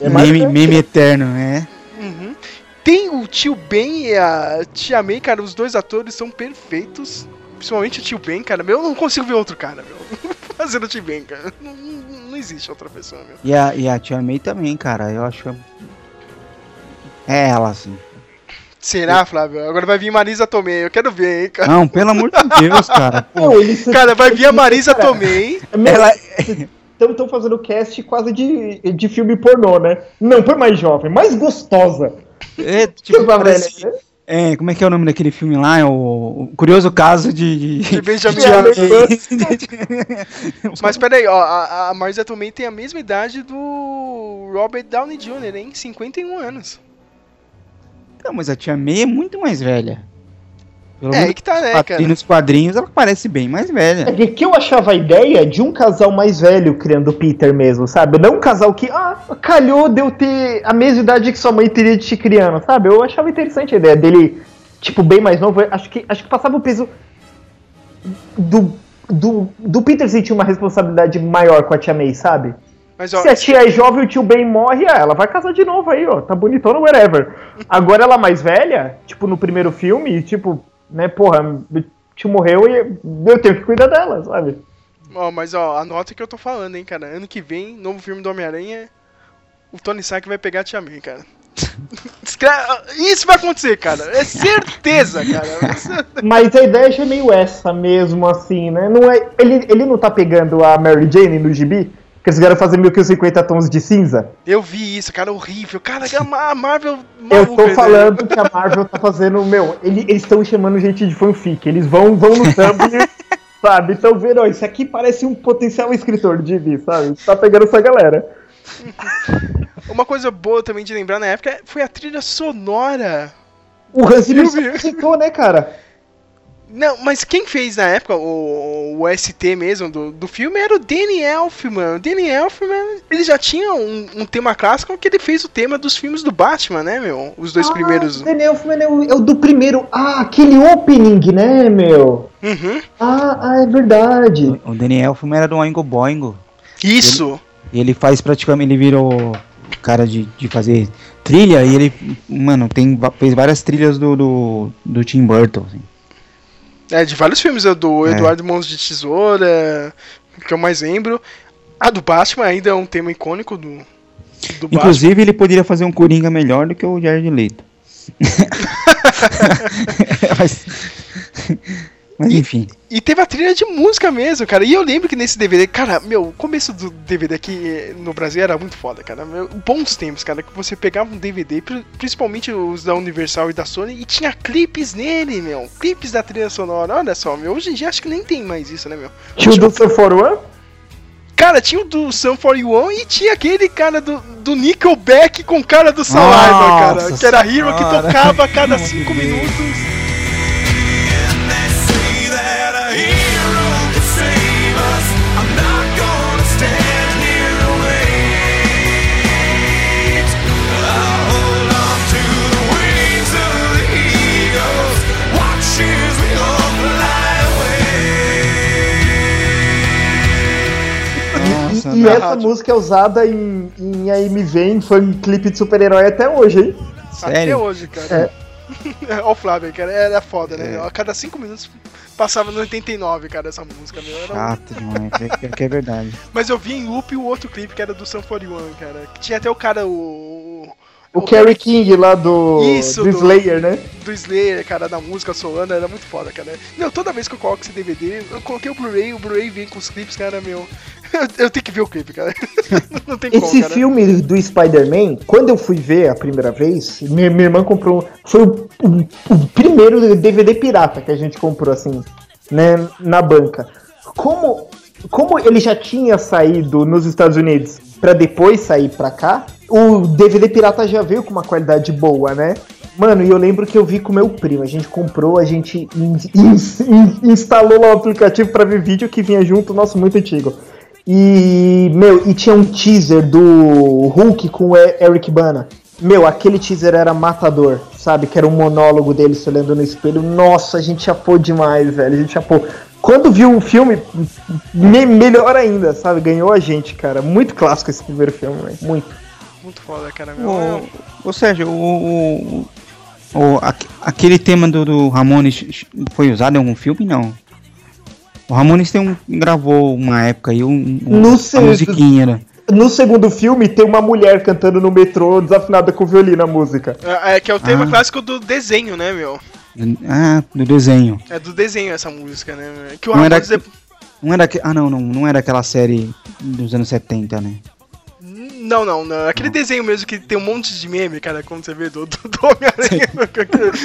É meme, meme eterno, né? Uhum. Tem o tio Ben e a tia May, cara, os dois atores são perfeitos. Principalmente o tio Ben, cara. Meu, eu não consigo ver outro cara, meu. Fazendo tio Ben, cara. Não, não- não existe outra pessoa, meu. E a, e a Tia May também, cara. Eu acho. É ela, assim. Será, Flávio? Agora vai vir Marisa Tomei. Eu quero ver, hein, cara. Não, pelo amor de Deus, cara. Pô, Cara, vai vir a Marisa Cara, Tomei. ela, Estão fazendo cast quase de, de filme pornô, né? Não, foi mais jovem, mais gostosa. é, tipo, a parece, velha, né? É, como é que é o nome daquele filme lá? É o, o Curioso Caso de. De Benjamin Tia Button. May. Mas peraí, ó, a, a Marisa Tomei tem a mesma idade do Robert Downey Jr., hein? 51 anos. Não, mas a Tia May é muito mais velha. Pelo É, menos que tá, né, cara? nos quadrinhos ela parece bem mais velha. É que- eu achava a ideia de um casal mais velho criando o Peter mesmo, sabe? Não um casal que, ah, calhou de eu ter a mesma idade que sua mãe teria de te criando, sabe? Eu achava interessante a ideia dele, tipo, bem mais novo. Acho que, acho que passava o peso do, do, do Peter sentir uma responsabilidade maior com a tia May, sabe? Mas, ó, Se a tia é jovem e o tio Ben morre, ah, ela vai casar de novo aí, ó. Tá bonitona, whatever. Agora ela mais velha, tipo, no primeiro filme, tipo, né, porra, o tio morreu e eu tenho que cuidar dela, sabe? Ó, mas ó, anota que eu tô falando, hein, cara. Ano que vem, novo filme do Homem-Aranha, o Tony Stark vai pegar a Tia May, cara. Isso vai acontecer, cara. É certeza, cara. Mas a ideia é meio essa mesmo, assim, né? Não é, ele, ele não tá pegando a Mary Jane no gibi? Que eles querem fazer meio que os 50 tons de cinza? Eu vi isso, cara, horrível. Cara, a Marvel. Eu tô né? falando que a Marvel tá fazendo, meu, ele- eles estão chamando gente de fanfic. Eles vão, vão no Tumblr, sabe? Estão vendo, ó, isso aqui parece um potencial escritor de gibi, sabe? Tá pegando essa galera. Uma coisa boa também de lembrar na época foi a trilha sonora. O Hans Zimmer né, cara? Não, mas quem fez na época o, o ST mesmo do, do filme era o Danny Elfman. O Danny Elfman, ele já tinha um, um tema clássico que ele fez o tema dos filmes do Batman, né, meu? Os dois Ah, primeiros. o Dan Elfman é o, é o do primeiro. Ah, aquele opening, né, meu? Uhum. Ah, ah, é verdade. O Daniel Elfman era do Oingo Boingo. Isso. E ele faz praticamente, ele virou cara de, de fazer trilha e ele, mano, tem, fez várias trilhas do, do, do Tim Burton. assim. É, de vários filmes, é do É. Eduardo Mãos de Tesoura, que eu mais lembro. A do Batman ainda é um tema icônico do, do Batman. Inclusive, ele poderia fazer um Coringa melhor do que o Jared Leto. mas, mas enfim. E teve a trilha de música mesmo, cara. E eu lembro que nesse DVD, cara, meu, o começo do DVD aqui eh, no Brasil era muito foda, cara. Meu, bons tempos, cara, que você pegava um DVD, pri- principalmente os da Universal e da Sony, e tinha clipes nele, meu. Clipes da trilha sonora. Olha só, meu. Hoje em dia acho que nem tem mais isso, né, meu? Tio do Sun For One? Cara, tinha o do Sun 41 e tinha aquele cara do, do Nickelback com cara do Saliva, cara. Nossa Que era Hero que tocava a cada Pelo amor 5 de Deus. minutos. E na essa rádio. música é usada em, em AMV, em fã clipe de super-herói até hoje, hein? Até sério? hoje, cara. É. Ó o Flávio, cara, era foda, né? A cada cinco minutos passava no 89, cara, essa música, meu. Era um- Chato demais, é, que é verdade. Mas eu vi em loop o outro clipe que era do Sun 41, cara. Que tinha até o cara, o. O Kerry King lá do, Isso, do do- Slayer, né? do Slayer, cara, da música solando, era muito foda, cara. Meu, toda vez que eu coloco esse DVD, eu coloquei o Blu-ray, o Blu-ray vem com os clipes, cara, meu. Eu, eu tenho que ver o clipe, cara. Não tem como, Esse cara. filme do Spider-Man, quando eu fui ver a primeira vez, minha, minha irmã comprou. Foi o, o- o primeiro DVD pirata que a gente comprou, assim, né, na banca. Como, como ele já tinha saído nos Estados Unidos pra depois sair pra cá, o DVD pirata já veio com uma qualidade boa, né? Mano, e eu lembro que eu vi com meu primo. A gente comprou, a gente in- in- in- instalou lá o aplicativo pra ver vídeo que vinha junto, nosso, muito antigo. E, meu, e tinha um teaser do Hulk com o Eric Bana. Meu, aquele teaser era matador, sabe? Que era um monólogo dele se olhando no espelho. Nossa, a gente chapou demais, velho. A gente chapou. Quando viu o filme, me- melhor ainda, sabe? Ganhou a gente, cara. Muito clássico esse primeiro filme, velho. Muito. Muito foda, cara, meu. Ô, ô Sérgio, o, o, o- aque- aquele tema do, do Ramones foi usado em algum filme? Não. O Ramones tem um, gravou uma época aí um, um, uma sei- musiquinha, né? No segundo filme, tem uma mulher cantando no metrô, desafinada com violino a música. É, é que é o tema Ah. clássico do desenho, né, meu? Ah, do desenho. É do desenho essa música, né? Que o Não era Ramones... que- Não era que, ah, não, não, não era aquela série dos anos 70, né? Não, não, não. Aquele desenho mesmo que tem um monte de meme, cara, como você vê, do, do, do Homem-Aranha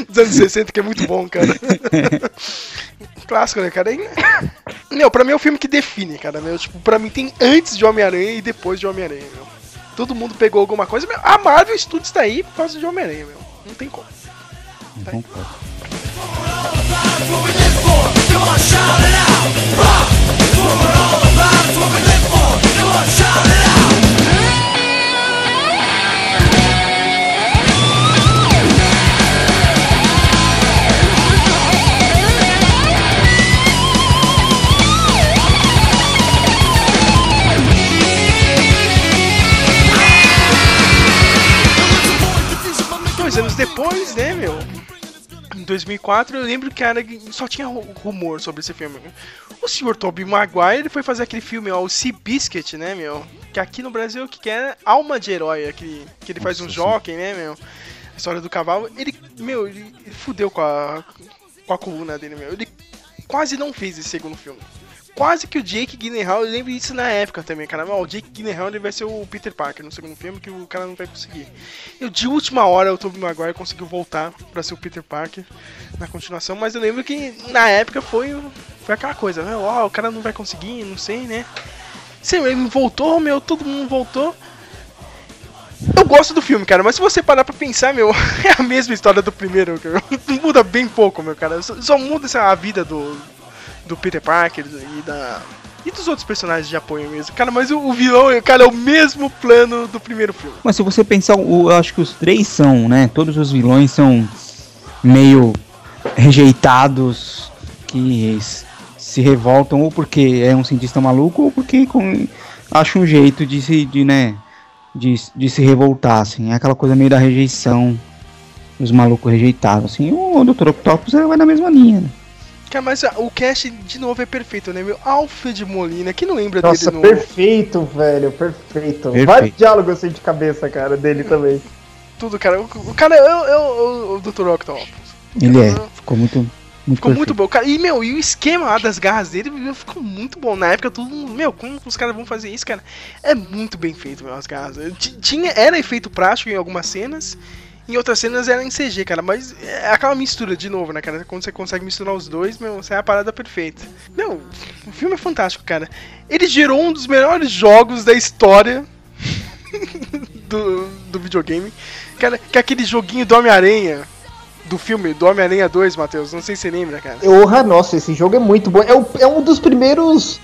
dos anos 60, que é muito bom, cara. Clássico, né, cara? E, Meu, pra mim é o filme que define, cara. Meu, tipo, pra mim tem antes de Homem-Aranha e depois de Homem-Aranha, meu. Todo mundo pegou alguma coisa. Meu, a Marvel Studios tá aí por causa de Homem-Aranha, meu. Não tem como. Não. Dois anos depois, né, meu? Em 2004, eu lembro que era, só tinha ru- rumor sobre esse filme. O senhor Tobey Maguire ele foi fazer aquele filme, ó, o Sea Biscuit, né, meu? Que aqui no Brasil, o que que é? Alma de Herói, aquele, que ele faz um Nossa, jockey, né, meu? A história do cavalo. Ele, meu, ele, ele fudeu com a, com a coluna dele, meu. Ele quase não fez esse segundo filme. Quase que o Jake Gyllenhaal, eu lembro disso na época também, cara. O Jake Gyllenhaal ele vai ser o Peter Parker no segundo filme, que o cara não vai conseguir. E de última hora o Tobey Maguire conseguiu voltar pra ser o Peter Parker na continuação, mas eu lembro que na época foi, foi aquela coisa, né? Ó, o cara não vai conseguir, não sei, né? Sim, ele voltou, meu, todo mundo voltou. Eu gosto do filme, cara, mas se você parar pra pensar, meu, é a mesma história do primeiro, cara. Muda bem pouco, meu, cara. Só, só muda a vida do, do Peter Parker e da. E dos outros personagens de apoio mesmo. Cara, mas o, o vilão, cara, é o mesmo plano do primeiro filme. Mas se você pensar, eu acho que os três são, né? Todos os vilões são meio rejeitados, que se revoltam ou porque é um cientista maluco ou porque com, acha um jeito de se, de, né, de, de se revoltar, assim. É aquela coisa meio da rejeição, os malucos rejeitados, assim. O Dr. Octopus é, vai na mesma linha, né? Cara, mas ah, o cast de novo é perfeito, né, meu? Alfred Molina, quem não lembra Nossa, dele no. perfeito, velho, perfeito. Perfeito. Vários diálogos assim de cabeça, cara, dele também. Tudo, cara. O, o cara é o, é o, o Dr. Octopus. Ele é, ficou muito, muito Ficou muito perfeito. bom. Cara, e, meu, e o esquema lá das garras dele meu, ficou muito bom. Na época, todo mundo. Meu, como os caras vão fazer isso, cara? É muito bem feito, meu, as garras. Tinha, era efeito prático em algumas cenas. Em outras cenas era em CG, cara, mas é aquela mistura de novo, né, cara? Quando você consegue misturar os dois, meu, você é a parada perfeita. Meu, o filme é fantástico, cara. Ele gerou um dos melhores jogos da história do, do videogame. Cara, que é aquele joguinho do Homem-Aranha, do filme do Homem-Aranha 2, Matheus. Não sei se você lembra, cara. Porra, nossa, esse jogo é muito bom. É, o- é um dos primeiros.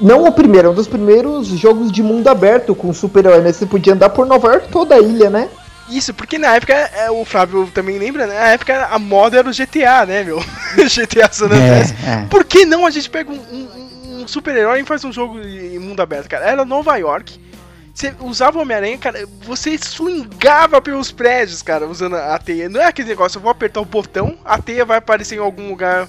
Não o primeiro, é um dos primeiros jogos de mundo aberto com super-herói, né? Você podia andar por Nova York toda a ilha, né? Isso, porque na época, é, o Flávio também lembra, né? Na época a moda era o GTA, né, meu? GTA San Andreas. É, é. Por que não a gente pega um, um- um super-herói e faz um jogo em mundo aberto, cara? Era Nova York, Você usava o Homem-Aranha, cara, você swingava pelos prédios, cara, usando a teia. Não é aquele negócio, eu vou apertar o botão, a teia vai aparecer em algum lugar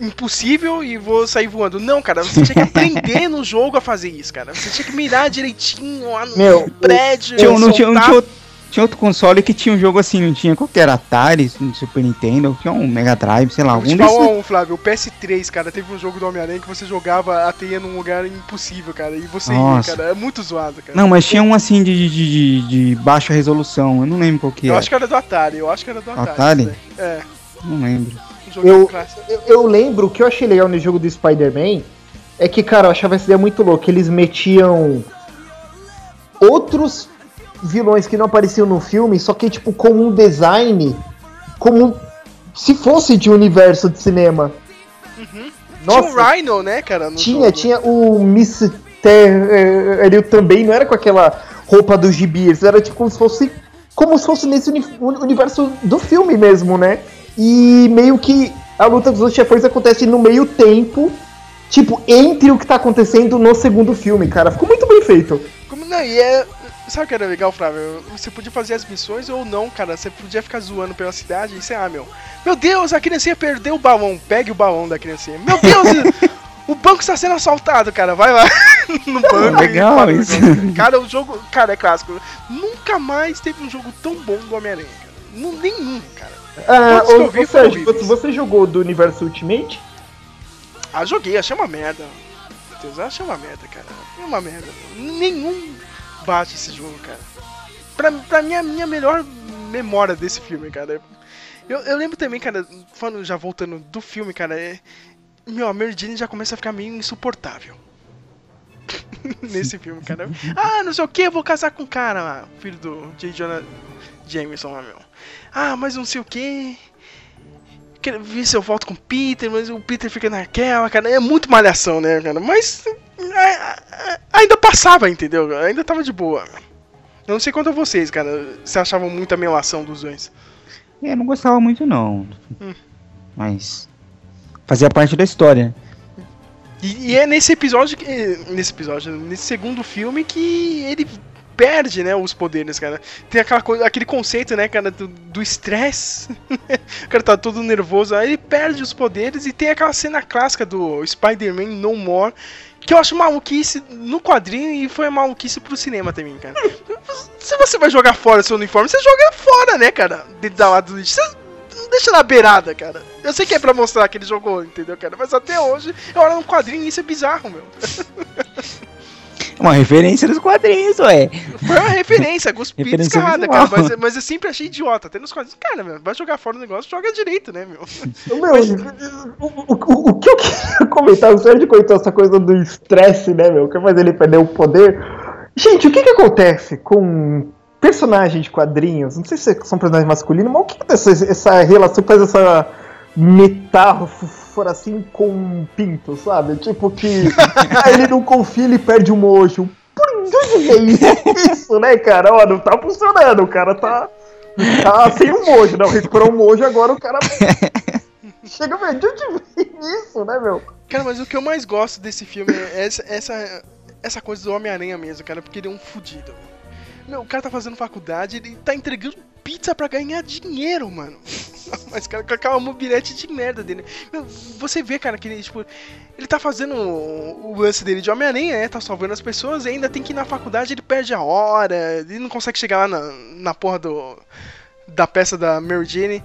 impossível e vou sair voando. Não, cara, você tinha que aprender no jogo a fazer isso, cara. Você tinha que mirar direitinho lá no Meu, prédio. Tinha, não tinha, não soltar. tinha outro, tinha outro console que tinha um jogo assim, não tinha? Qual que era? Atari, Super Nintendo, tinha um Mega Drive, sei lá, algum desses. um, Flávio, o PS3, cara, teve um jogo do Homem-Aranha que você jogava a teia num lugar impossível, cara, e você ia, Nossa. cara, é muito zoado, cara. Não, mas tinha um assim de, de, de, de baixa resolução, eu não lembro qual que eu era. acho que era do Atari, eu acho que era do Atari. Atari? daí. É, Não lembro. um jogo Eu- clássico. Eu, eu lembro o que eu achei legal no jogo do Spider-Man é que, cara, eu achava essa ideia muito louca. Eles metiam outros vilões que não apareciam no filme, só que, tipo, com um design como se fosse de um universo de cinema. Tinha o Rhino, né, cara? Tinha, jogo. tinha o Mistério também, não era com aquela roupa do gibi, eles era tipo como se fosse como se fosse nesse uni- universo do filme mesmo, né? E meio que a luta dos dois chefões acontece no meio tempo, tipo, entre o que tá acontecendo no segundo filme, cara. Ficou muito bem feito. Como não, e é. Sabe o que era legal, Flávio? Você podia fazer as missões ou não, cara. Você podia ficar zoando pela cidade e você, ah, meu. Meu Deus, a criancinha perdeu o balão. Pegue o balão da criancinha. Meu Deus, o banco está sendo assaltado, cara. Vai lá no banco. legal isso. Cara, o jogo. Cara, é clássico. Nunca mais teve um jogo tão bom do Homem-Aranha, Nenhum, cara. Ah, ô, vi Sérgio, você, você jogou do universo Ultimate? Ah, joguei, achei uma merda. Meu Deus, achei uma merda, cara. É uma merda. Nenhum bate esse jogo, cara. Pra, pra mim, a minha melhor memória desse filme, cara. Eu, eu lembro também, cara, falando, já voltando do filme, cara, é. Meu, a Mary Jane já começa a ficar meio insuportável. Nesse filme, cara. Ah, não sei o que, vou casar com o cara lá, filho do J. Jonah Jameson lá, meu. Ah, mas não sei o que. Quero ver se eu volto com o Peter, mas o Peter fica naquela, cara. É muito malhação, né, cara? Mas. A- a- Ainda passava, entendeu? Ainda tava de boa. Eu não sei quanto a vocês, cara. Se achavam muito a melação dos dois. É, eu não gostava muito não. Hum. Mas fazia parte da história. E, e é nesse episódio que. Nesse episódio, nesse segundo filme que ele perde, né, os poderes, cara. Tem aquela coisa, aquele conceito, né, cara, do do estresse. o cara tá todo nervoso, aí ele perde os poderes e tem aquela cena clássica do Spider-Man No More. Que eu acho maluquice no quadrinho e foi maluquice pro cinema também, cara. Se você vai jogar fora seu uniforme, você joga fora, né, cara? Dentro da lado do lixo. Você não deixa na beirada, cara. Eu sei que é pra mostrar que ele jogou, entendeu, cara? Mas até hoje, eu olho no quadrinho e isso é bizarro, meu. Uma referência dos quadrinhos, ué. Foi uma referência, cuspi Referência descarada, visual. cara. Mas, mas eu sempre achei idiota. Até nos quadrinhos, cara, meu, vai jogar fora o negócio, joga direito, né, meu? Meu, o, o- o- o que eu queria comentar, o Sérgio comentou essa coisa do estresse, né, meu? Que faz ele perder o poder. Gente, o que que acontece com personagem de quadrinhos? Não sei se são personagens masculinos, mas o que essa, essa relação, faz essa metáfora assim com um pinto, sabe? Tipo que ele não confia, ele perde o mojo. Por que é isso, isso, né, cara? Ó, não tá funcionando, o cara tá, tá sem o mojo, não, recuperou o mojo, agora o cara Chega, velho, de onde vem isso, né, meu? Cara, mas o que eu mais gosto desse filme é essa, essa, essa coisa do Homem-Aranha mesmo, cara, porque ele é um fudido. Meu, o cara tá fazendo faculdade, ele tá entregando pizza pra ganhar dinheiro, mano. Mas, cara, com aquela mobilete de merda dele. Meu, você vê, cara, que ele, tipo, ele tá fazendo o, o lance dele de Homem-Aranha, né? Tá salvando as pessoas e ainda tem que ir na faculdade, ele perde a hora, ele não consegue chegar lá na, na porra do, da peça da Mary Jane.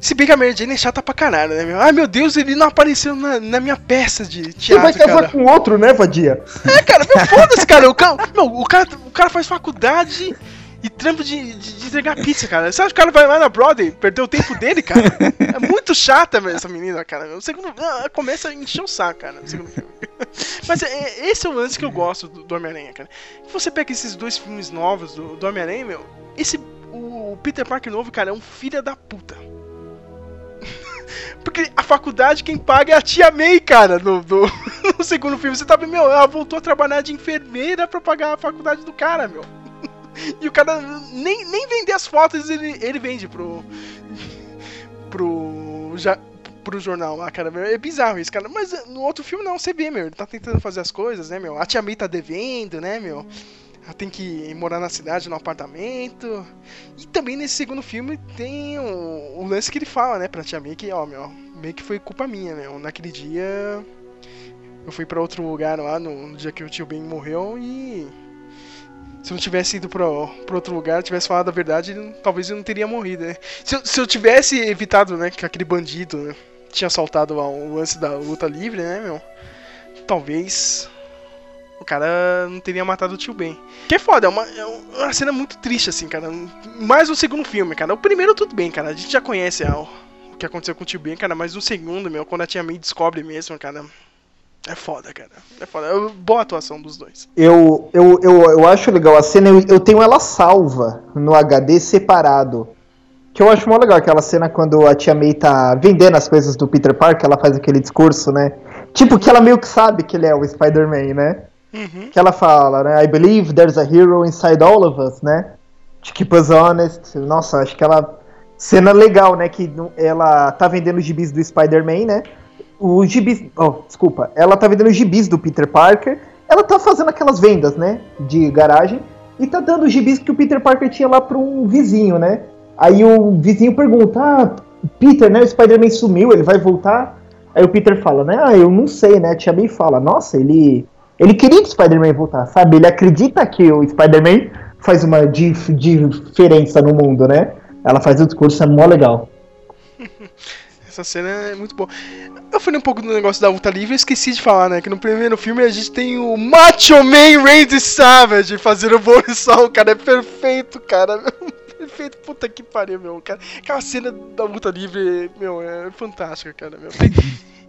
Se bem que a Mary Jane é chata pra caralho, né, meu? Ai, meu Deus, ele não apareceu na, na minha peça de Você vai teatro, casar cara. com outro, né, Vadia? É, cara, meu, foda-se, cara. O cara, meu, o cara. O cara faz faculdade e trampo de, de, de entregar pizza, cara. Você acha que o cara vai lá na Broadway perder o tempo dele, cara? É muito chata, essa menina, cara. O segundo. ah, Começa a encher o saco, cara, segundo filme. Mas é, é- esse é o lance que eu gosto do, do Homem-Aranha, cara. Você pega esses dois filmes novos do, do Homem-Aranha, meu. Esse. O Peter Parker novo, cara, é um filho da puta. Porque a faculdade quem paga é a tia May, cara, no, no, no segundo filme. Você tá vendo, meu, ela voltou a trabalhar de enfermeira pra pagar a faculdade do cara, meu. E o cara nem, nem vender as fotos ele, ele vende pro. pro. Já, pro jornal lá, cara. É bizarro isso, cara. Mas no outro filme não, você vê, meu. Ele tá tentando fazer as coisas, né, meu? A tia May tá devendo, né, meu? ela tem que morar na cidade, no apartamento. E também nesse segundo filme tem o, o lance que ele fala, né, pra Tia May que, ó, meu, meio que foi culpa minha, meu. Naquele dia eu fui pra outro lugar lá, no, no dia que o tio Ben morreu e. Se eu não tivesse ido pra, pra outro lugar, tivesse falado a verdade, ele- talvez eu não teria morrido, né? Se, eu- se eu tivesse evitado, né, que aquele bandido né, tinha assaltado o lance da luta livre, né, meu? Talvez o cara não teria matado o tio Ben. Que é foda, é uma, é uma cena muito triste, assim, cara. Mais o segundo filme, cara. O primeiro, tudo bem, cara. A gente já conhece ah, o que aconteceu com o tio Ben, cara. Mas o segundo, meu, quando a tia May descobre mesmo, cara. É foda, cara. É foda. É boa atuação dos dois. Eu, eu, eu, eu acho legal a cena, eu, eu tenho ela salva no HD separado. Que eu acho mó legal aquela cena quando a tia May tá vendendo as coisas do Peter Parker, ela faz aquele discurso, né? Tipo, que ela meio que sabe que ele é o Spider-Man, né? Uhum. Que ela fala, né? I believe there's a hero inside all of us, né? To keep us honest. Nossa, acho que ela. Cena legal, né? Que ela tá vendendo os gibis do Spider-Man, né? O gibis. Oh, desculpa. Ela tá vendendo gibis do Peter Parker. Ela tá fazendo aquelas vendas, né? De garagem. E tá dando os gibis que o Peter Parker tinha lá pra um vizinho, né? Aí o vizinho pergunta: Ah, Peter, né? O Spider-Man sumiu, ele vai voltar? Aí o Peter fala, né? Ah, eu não sei, né? A Tia May fala: Nossa, ele. Ele queria que o Spider-Man voltasse, sabe? Ele acredita que o Spider-Man faz uma dif- diferença no mundo, né? Ela faz o discurso, é mó legal. Essa cena é muito boa. Eu falei um pouco do negócio da luta livre e esqueci de falar, né? Que no primeiro filme a gente tem o Macho Man Randy Savage fazendo evolução, cara. É perfeito, cara. Perfeito, puta que pariu, meu, cara. Aquela cena da luta livre, meu, é fantástica, cara, meu.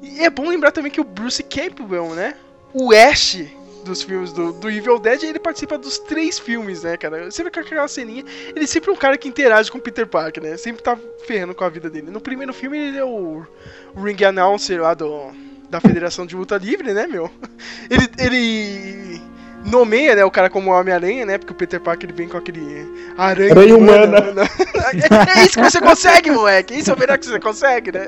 E é bom lembrar também que o Bruce Campbell, né? O Ash dos filmes do, do Evil Dead, ele participa dos três filmes, né, cara? Sempre com aquela ceninha. Ele é sempre é um cara que interage com o Peter Parker, né? Sempre tá ferrando com a vida dele. No primeiro filme, ele é o ring announcer lá do, da Federação de Luta Livre, né, meu? Ele, ele nomeia, né, o cara como Homem-Aranha, né? Porque o Peter Parker ele vem com aquele aranha, Aranha humana. É, é isso que você consegue, moleque! Isso é o melhor que você consegue, né?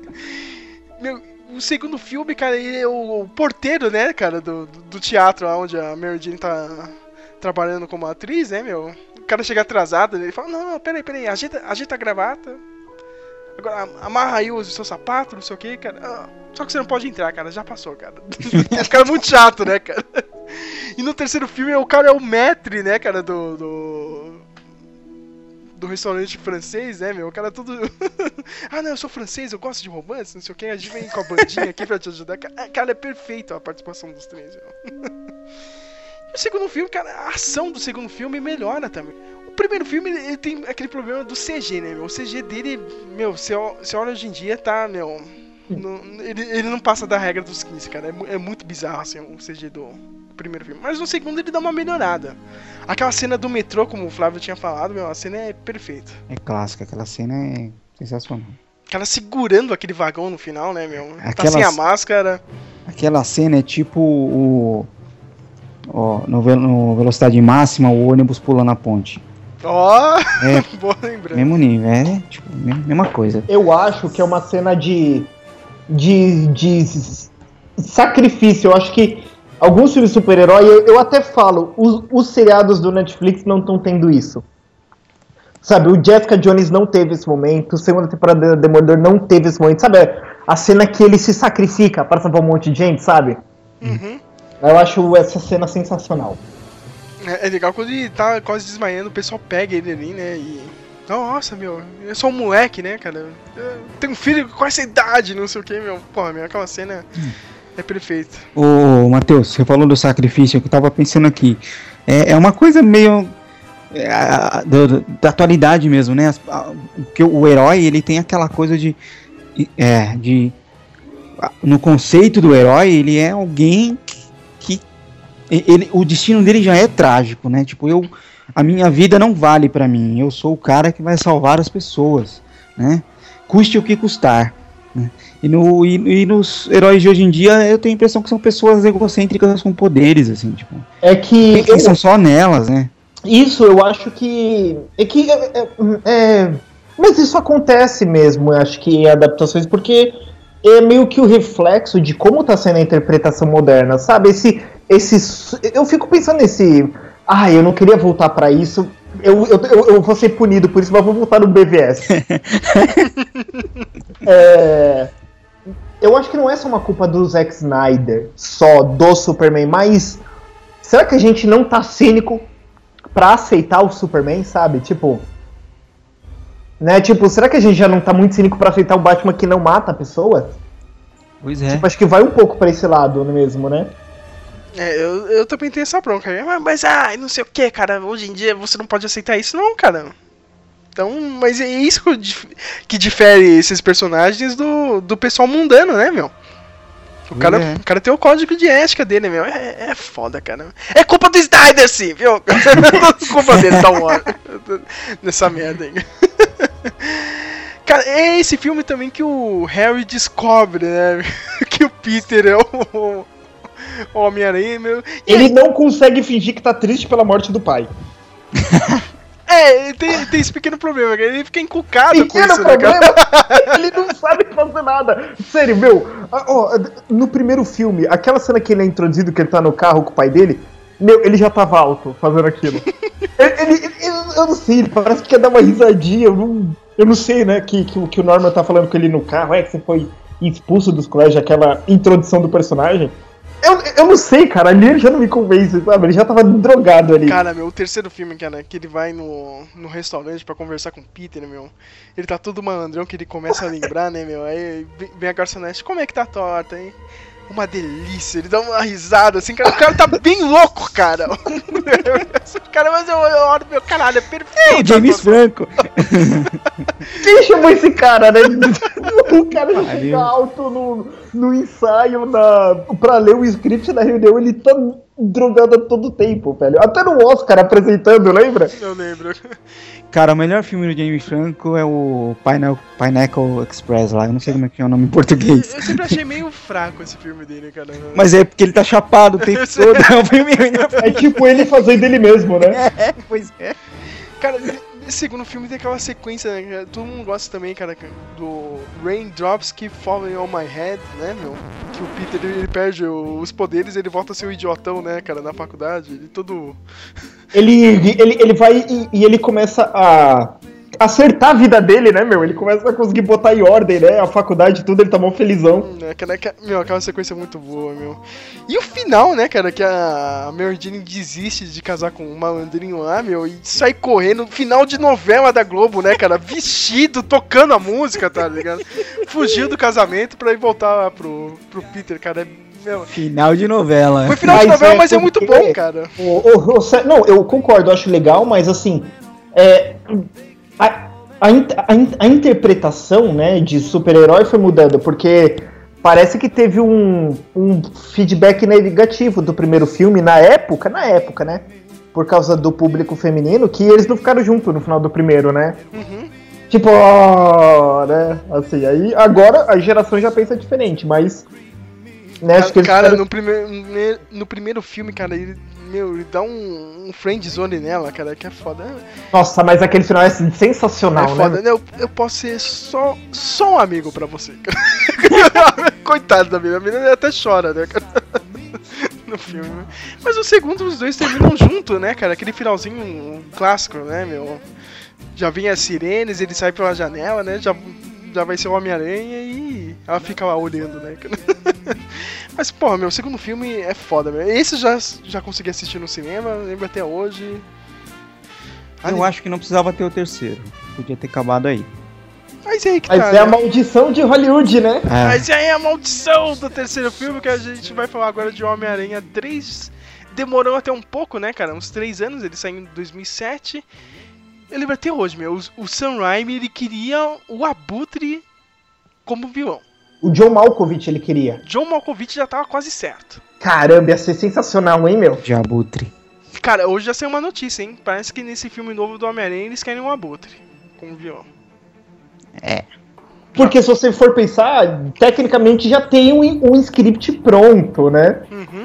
Meu, o segundo filme, cara, ele é o, o porteiro, né, cara, do, do, teatro onde a Mary Jane tá trabalhando como atriz, né, meu? O cara chega atrasado, ele fala, não, não, peraí, peraí, ajeita, ajeita a gravata. Agora, am- amarra aí o seu sapato, não sei o que, cara. Ah, só que você não pode entrar, cara, já passou, cara. Esse cara é muito chato, né, cara? E no terceiro filme, o cara é o maître, né, cara, do... do... Do restaurante francês, né, meu? O cara tudo. ah, não, eu sou francês, eu gosto de romance, não sei o que. A gente vem com a bandinha aqui pra te ajudar. Cara, cara, é perfeito a participação dos três, meu. O segundo filme, cara, a ação do segundo filme melhora também. O primeiro filme, ele tem aquele problema do CG, né, meu? O CG dele, meu, você olha hoje em dia, tá, meu. não- ele, ele não passa da regra dos 15, cara. É, é muito bizarro, assim, o CG do primeiro filme. Mas no segundo ele dá uma melhorada. Aquela cena do metrô, como o Flávio tinha falado, meu, a cena é perfeita. É clássica, aquela cena é sensacional. Aquela segurando aquele vagão no final, né, meu? Tá Aquelas- sem a máscara. Aquela cena é tipo o. Ó, no, ve- no velocidade máxima, o ônibus pulando a ponte. Ó, É. boa lembrança. Mesmo nível, é tipo, me- mesma coisa. Eu acho que é uma cena de. de. de sacrifício. Eu acho que alguns filmes de super-herói, eu, eu até falo, os, os seriados do Netflix não estão tendo isso. Sabe, o Jessica Jones não teve esse momento, segunda temporada do Demolidor não teve esse momento. Sabe, a cena que ele se sacrifica para salvar um monte de gente, sabe? Uhum. Eu acho essa cena sensacional. É, é legal quando ele tá quase desmaiando, o pessoal pega ele ali, né? E. Nossa, meu, eu sou um moleque, né, cara? Eu tenho um filho com essa idade, não sei o que, meu. Porra, meu, aquela cena é perfeita. Ô, Matheus, você falou do sacrifício, eu tava pensando aqui. É, é uma coisa meio. é, a- do- da atualidade mesmo, né? O herói, ele tem aquela coisa de. É, de. No conceito do herói, ele é alguém que. Ele, o destino dele já é trágico, né? Tipo, eu. A minha vida não vale pra mim. Eu sou o cara que vai salvar as pessoas, né? Custe o que custar. Né? E, no, e, e nos heróis de hoje em dia, eu tenho a impressão que são pessoas egocêntricas com poderes, assim, tipo. É que. eu- Pensam só nelas, né? Isso eu acho que. É que. É, é- é- mas isso acontece mesmo, eu acho que em adaptações, porque é meio que o reflexo de como tá sendo a interpretação moderna, sabe? Esse, esse, eu fico pensando nesse, ah, eu não queria voltar pra isso, eu, eu, eu, eu vou ser punido por isso, mas vou voltar no BVS. é, eu acho que não é só uma culpa do Zack Snyder, só do Superman, mas será que a gente não tá cínico pra aceitar o Superman, sabe? Tipo, né? Tipo, será que a gente já não tá muito cínico pra aceitar o Batman que não mata pessoas? Pois é. Tipo, acho que vai um pouco pra esse lado mesmo, né? É, eu, eu também tenho essa bronca. Mas, mas ah, não sei o que, cara. Hoje em dia você não pode aceitar isso, não, cara. Então, mas é isso que dif- que difere esses personagens do, do pessoal mundano, né, meu? O cara, É. o cara tem o código de ética dele, meu. É, é foda, cara. É culpa do Snyder, sim, viu? culpa dele, tá uma hora. Nessa merda aí. Cara, é esse filme também que o Harry descobre, né? Que o Peter é o Homem-Aranha, meu. E Ele não consegue fingir que tá triste pela morte do pai. É, tem, tem esse pequeno problema. Ele fica encucado com Pequeno isso, né, problema, ele não sabe fazer nada. Sério, meu, ah, ó, no primeiro filme, aquela cena que ele é introduzido, que ele tá no carro com o pai dele, meu, ele já tava alto fazendo aquilo. ele, ele- ele- eu não sei, ele parece que quer dar uma risadinha, eu não, eu não sei, né, que, que, o- que o Norman tá falando com ele no carro, é que você foi expulso dos colégios, aquela introdução do personagem. Eu, eu não sei, cara, ali ele já não me convence, sabe? Ele já tava drogado ali. Cara, meu, o terceiro filme, cara, que ele vai no, no restaurante pra conversar com o Peter, né, meu? Ele tá todo malandrão que ele começa a lembrar, né, meu? Aí vem- a garçonete, como é que tá a torta, hein? Uma delícia, ele dá uma risada assim, cara. O cara tá bem louco, cara. cara, mas eu, eu olho, meu caralho, é perfeito. O James Franco. Quem chamou esse cara, né? o cara já Valeu. chega alto no, no ensaio na, pra ler o script da reunião, ele tá drogado todo tempo, velho. Até no Oscar apresentando, lembra? Eu lembro. Cara, o melhor filme do James Franco é o Pineapple, Pineapple Express lá. Eu não sei como é que é o nome em português. Eu sempre achei meio fraco esse filme dele, cara. Mas é porque ele tá chapado o tempo todo. É o filme É tipo ele fazendo ele mesmo, né? É, pois é. Cara, nesse segundo filme tem aquela sequência, né? Todo mundo gosta também, cara, do Raindrops Keep Falling on My Head, né, meu? Que o Peter ele, perde os poderes ele volta a ser o idiotão, né, cara, na faculdade. Ele todo. Ele, ele, ele vai e, e ele começa a acertar a vida dele, né, meu? Ele começa a conseguir botar em ordem, né? A faculdade e tudo, ele tá mó felizão. Né, cara, que- meu, aquela sequência é muito boa, meu. E o final, né, cara, que a Mary Jane desiste de casar com um malandrinho lá, meu, e sai correndo, final de novela da Globo, né, cara, vestido, tocando a música, tá ligado? Fugiu do casamento pra ir voltar pro, pro Peter, cara. É, meu, Final de novela. Foi final de Mas novela, é mas é muito bom, cara. O, o- o- não, eu concordo, eu acho legal, mas assim. É, a, a, a a interpretação né, de super-herói foi mudando, porque parece que teve um, um feedback negativo do primeiro filme na época, na época, né? Por causa do público feminino, que eles não ficaram juntos no final do primeiro, né? Uhum. Tipo, ó, né? Assim, aí agora a geração já pensa diferente, mas. Né, cara, ficaram- no, primeiro, no primeiro filme, cara, ele, meu, ele dá um, um friend zone nela, cara, que é foda. Nossa, mas aquele final é sensacional, é foda, né? né? Eu, eu posso ser só, só um amigo pra você. cara. Coitado da menina, a menina até chora, né, cara? No filme. né? Mas o segundo, os dois terminam junto, né, cara? Aquele finalzinho clássico, né, meu? Já vem as sirenes, ele sai pela janela, né? Já, já vai ser o Homem-Aranha e ela fica lá olhando, né, cara? Mas, porra, meu, o segundo filme é foda, meu. Esse eu já, já consegui assistir no cinema, lembro até hoje. Eu acho que não precisava ter o terceiro. Podia ter acabado aí. Mas aí que Mas tá, é a né? maldição de Hollywood, né? É. Mas aí é a maldição do terceiro filme que a gente vai falar agora de Homem-Aranha 3. Demorou até um pouco, né, cara? Uns três anos, ele saiu em 2007. Eu lembro até hoje, meu. O, o Sam Raimi, ele queria o Abutre como vilão. O John Malkovich ele queria. John Malkovich já tava quase certo. Caramba, ia ser sensacional, hein, meu? De abutre. Cara, hoje já saiu uma notícia, hein? Parece que nesse filme novo do Homem-Aranha eles querem um Abutre como vilão. Porque se você for pensar, tecnicamente já tem um, um script pronto, né? Uhum.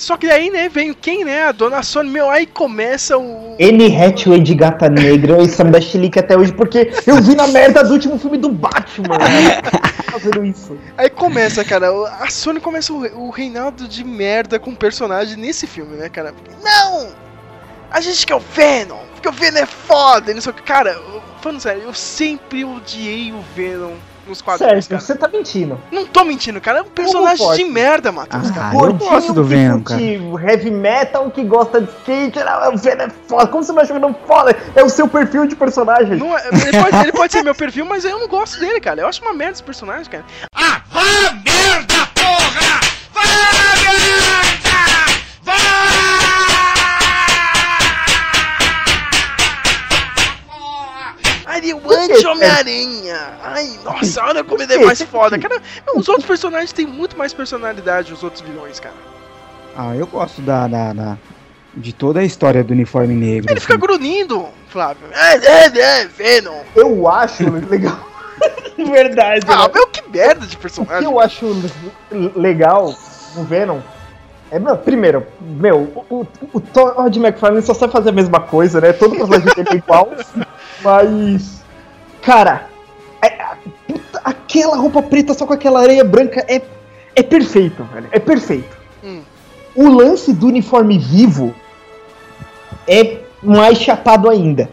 Só que aí, né, vem quem, né? A Dona Sony, meu, aí começa o. N. Hathaway de Gata Negra, isso me dá chilique até hoje, porque eu vi na merda do último filme do Batman. né? fazendo isso? Aí começa, cara, a Sony começa o, o reinado de merda com o personagem nesse filme, né, cara? Não! A gente quer o Venom, porque o Venom é foda, e não sei o que. Cara, falando sério, eu sempre odiei o Venom nos quadrinhos, Sérgio, cara. você tá mentindo. Não tô mentindo, cara, é um personagem de merda, Matheus, Ah, cara. eu gosto do que Venom, curte Heavy metal, que gosta de skate, não, o Venom é foda. Como você não acha o Venom foda? É o seu perfil de personagem. Não é- ele, pode, ele pode ser meu perfil, mas eu não gosto dele, cara. Eu acho uma merda esse personagem, cara. Ai, eu amo Homem-Aranha. Ai, nossa, olha como ele é mais foda. Cara, os outros personagens têm muito mais personalidade, os outros vilões, cara. Ah, eu gosto da, da, da- de toda a história do uniforme negro. Ele fica assim. grunindo, Flávio. É, é, é, Venom. Eu acho legal. Verdade. Ah, né? meu, que merda de O que personagem. eu acho legal no Venom é, meu, primeiro, meu, o, o, o Todd McFarlane só sabe fazer a mesma coisa, né? Todo personagem dele é igual, mas. Cara, é- puta, aquela roupa preta só com aquela areia branca é, é perfeito, velho. É perfeito. Hum. O lance do uniforme vivo é mais chapado ainda.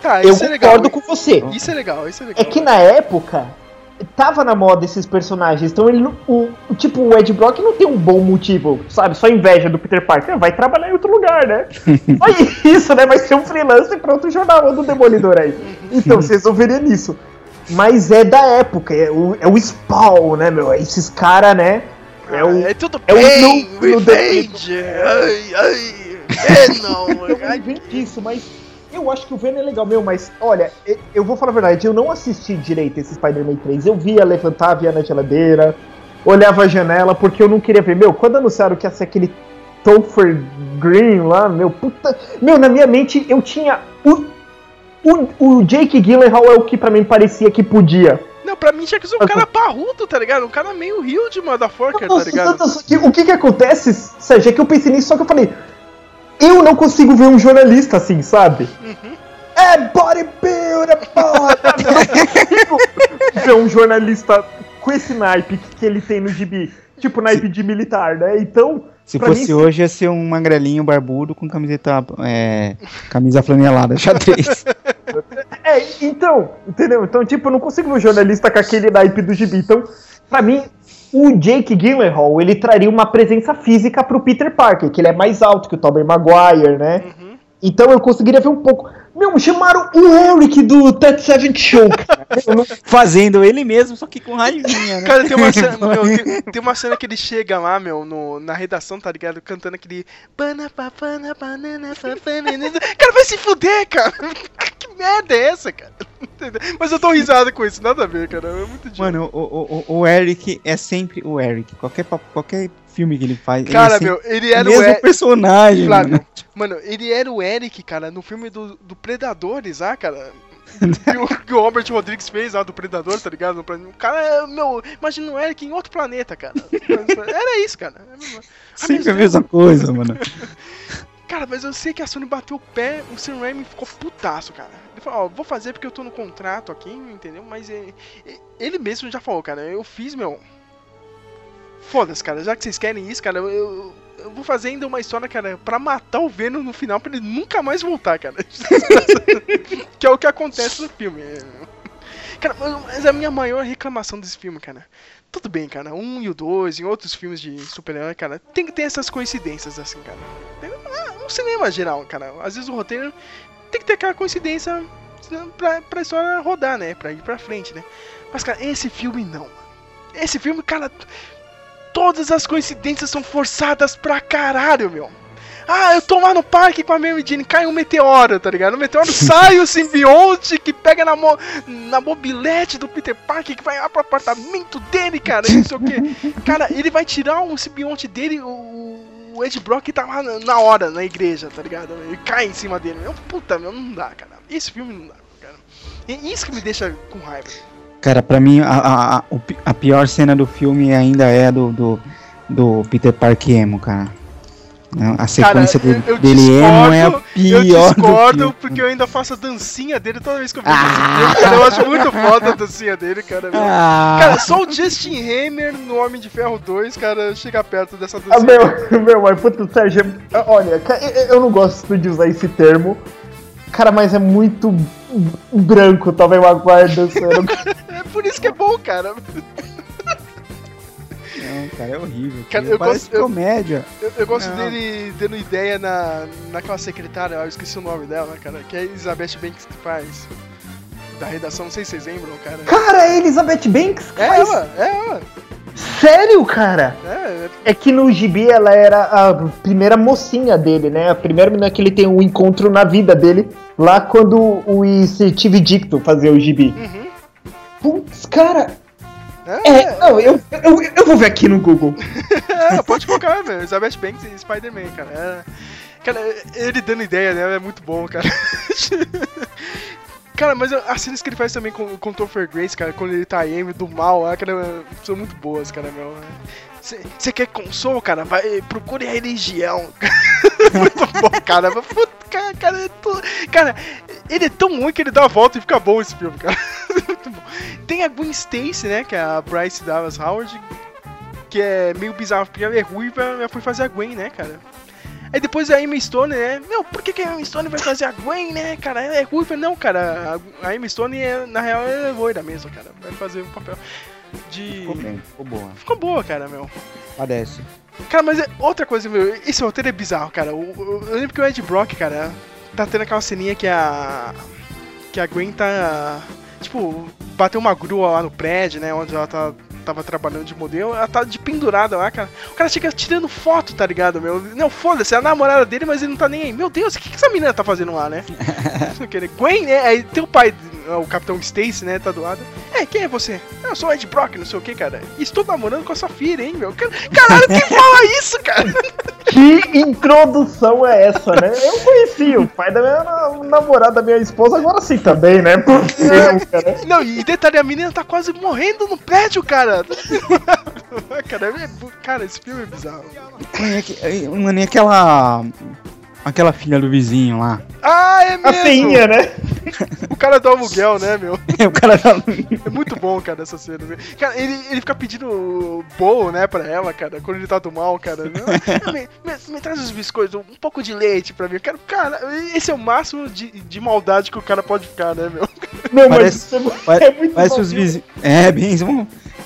Tá, eu é legal. concordo com você. Isso é legal, isso é legal. É que na época tava na moda esses personagens, então ele não- o, o- tipo o Ed Brock não tem um bom motivo, sabe? Só inveja do Peter Parker, vai trabalhar em outro lugar, né? Só isso, né? Vai ser um freelance para outro jornal do Demolidor aí. Então você resolveria nisso. Mas é da época, é o, é o Spawn, né, meu? Esses caras, né? É o, É tudo é o pain, núcleo revenge, ai, ai, Venom, Eu ai, vem disso, mas eu acho que o Venom é legal, meu, mas olha, eu vou falar a verdade, eu não assisti direito esse Spider-Man 3. Eu via levantar, via na geladeira, olhava a janela, porque eu não queria ver. Meu, quando anunciaram que ia ser aquele Topher Green lá, meu, puta. Meu, na minha mente eu tinha. O, o, o Jake Gyllenhaal é o que pra mim parecia que podia. Não, pra mim tinha que ser um cara parrudo, tá ligado? Um cara meio huge, motherfucker, tá ligado? o que que acontece, Sérgio, é que eu pensei nisso, só que eu falei, eu não consigo ver um jornalista assim, sabe? Uhum. É bodybuilder, porra! Consigo ver um jornalista com esse naipe que, ele tem no gibi, tipo naipe de militar, né? Então, Se fosse mim, hoje, ia ser um magrelinho barbudo com camiseta. É, camisa flanelada, xadrez. É, então, entendeu? Então, tipo, eu não consigo ver um jornalista com aquele naipe do gibi. Então, pra mim, o Jake Gyllenhaal, ele traria uma presença física pro Peter Parker, que ele é mais alto que o Tobey Maguire, né? Então eu conseguiria ver um pouco. Meu, chamaram o Eric do Ted Seven Show, não- Fazendo ele mesmo, só que com raivinha, né? Cara, tem uma cena, meu, tem, tem uma cena que ele chega lá, meu, no, na redação, tá ligado? Cantando aquele. Cara, vai se fuder, cara! Merda é essa, cara? Mas eu tô risado com isso, nada a ver, cara. É muito idiota. Mano, o, o, o- Eric é sempre o Eric. Qualquer, qualquer filme que ele faz. ele Cara, é sempre meu, ele era o mesmo Eric. personagem, Flávio, mano. mano, ele era o Eric, cara, no filme do, do Predadores, ah, cara. que, o, que o Robert Rodrigues fez lá do Predador, tá ligado? O cara, é, meu, imagina o Eric em outro planeta, cara. Era isso, cara. É a mesma- Sempre a mesma coisa, mano. Cara, mas eu sei que a Sony bateu o pé, o Sam Raimi ficou putaço, cara. Ele falou, ó, vou fazer porque eu tô no contrato aqui, entendeu? Mas é, é, ele mesmo já falou, cara, eu fiz, meu... Foda-se, cara, já que vocês querem isso, cara, eu, eu, vou fazer ainda uma história, cara, pra matar o Venom no final, pra ele nunca mais voltar, cara. que é o que acontece no filme. Cara, mas a minha maior reclamação desse filme, cara... Tudo bem, cara, um e o dois, em outros filmes de super-herói, cara, tem que ter essas coincidências, assim, cara. Ah, um cinema geral, cara. Às vezes o roteiro tem que ter aquela coincidência pra, pra história rodar, né? Pra ir pra frente, né? Mas, cara, esse filme não. Esse filme, cara, todas as coincidências são forçadas pra caralho, meu. Ah, eu tô lá no parque com a Mary Jane, cai um meteoro, tá ligado? O meteoro sai o simbionte que pega na, mo na mobilete do Peter Parker, que vai lá pro apartamento dele, cara, não sei o que. Cara, ele vai tirar o simbionte dele, o, o Ed Brock tá lá na, hora, na igreja, tá ligado? Ele cai em cima dele. Meu, puta, meu, não dá, cara. Esse filme não dá, cara. E isso que me deixa com raiva. Cara, pra mim, a, a, a, pior cena do filme ainda é do, do, do Peter Parker emo, cara. Não, a Cara, sequência dele, eu, eu dele emo é a discordo, pior eu discordo do que... porque eu ainda faço a dancinha dele toda vez que eu vejo cara. Eu acho muito foda a dancinha dele, cara. Ah, Cara, só o Justin Hammer no Homem de Ferro 2, cara, chega perto dessa Ah, dancinha. meu, meu, mas puta, Sérgio, é- olha, eu não gosto de usar esse termo. Cara, mas é muito branco também Maguire dançando. É por isso que é bom, cara. Não, cara, é horrível. Cara, eu Parece gosto- eu- comédia. Eu, eu gosto Não. dele dando ideia na, naquela secretária, eu esqueci o nome dela, cara, que é a Elizabeth Banks que faz. Da redação, não sei se vocês lembram, cara. Cara, é Elizabeth Banks? É Mas ela, é ela. Sério, cara? É, É que no gibi ela era a primeira mocinha dele, né? A primeira menina que ele tem um encontro na vida dele, lá quando o Steve Dicto fazia o gibi. uhum. Putz, cara. É, É, não, eu, eu, eu vou ver aqui no Google. é, pode colocar, velho. Elizabeth Banks e Spider-Man, cara. É, cara, ele dando ideia dela é muito bom, cara. Cara, mas as cenas que ele faz também com, com o Topher Grace, cara, quando ele tá M do mal cara, são muito boas, cara, meu. Você quer consolo, cara? Vai, procure a religião. muito bom, cara. Mas, puta, cara, cara, é cara, ele é tão ruim que ele dá a volta e fica bom esse filme, cara. muito bom. Tem a Gwen Stacy, né, que é a Bryce Dallas Howard, que é meio bizarro, porque ela é ruiva, ela foi fazer a Gwen, né, cara? Aí depois a Emma Stone, né? Meu, por que, que a Emma Stone vai fazer a Gwen, né, cara? Ela é ruiva. Não, cara, a, Emma Stone, é, na real, é loira mesmo, cara. Vai fazer um papel de... Ficou bem, ficou boa. Ficou boa, cara, meu. Parece. Cara, mas é- outra coisa, meu, esse roteiro é bizarro, cara. O- o- eu lembro que o Ed Brock, cara, tá tendo aquela ceninha que a. que a Gwen tá. Tipo, bateu uma grua lá no prédio, né? Onde ela tá, tava trabalhando de modelo. Ela tá de pendurada lá, cara. O cara chega tirando foto, tá ligado, meu? Não, foda-se, é a namorada dele, mas ele não tá nem aí. Meu Deus, o que, que essa menina tá fazendo lá, né? Não querer. Gwen, né? Aí tem o pai, o Capitão Stacy, né? Tá do lado. É, quem é você? Eu sou o Ed Brock, não sei o que, cara. Estou namorando com a sua filha, hein, meu? Car- Caralho, quem fala isso, cara? Que introdução é essa, né? Eu conheci o pai da minha na- namorada, da minha esposa, agora sim também, né? Porque cara. Não, e detalhe, a menina tá quase morrendo no prédio, cara. Cara, é cara, esse filme é bizarro. Mano, e aque- Mano, e aquela. Aquela filha do vizinho lá. Ah, é A mesmo! feinha, né? O cara do aluguel, né, meu? o cara tá. É muito bom, cara, essa cena. Cara, ele, ele fica pedindo bolo, né, pra ela, cara, quando ele tá do mal, cara. Não, me, me- me traz os biscoitos, um pouco de leite pra mim. Cara, cara esse é o máximo de, de maldade que o cara pode ficar, né, meu? Não, Parece- mas Pare- é muito Parece bom, os vizinhos. É, bem.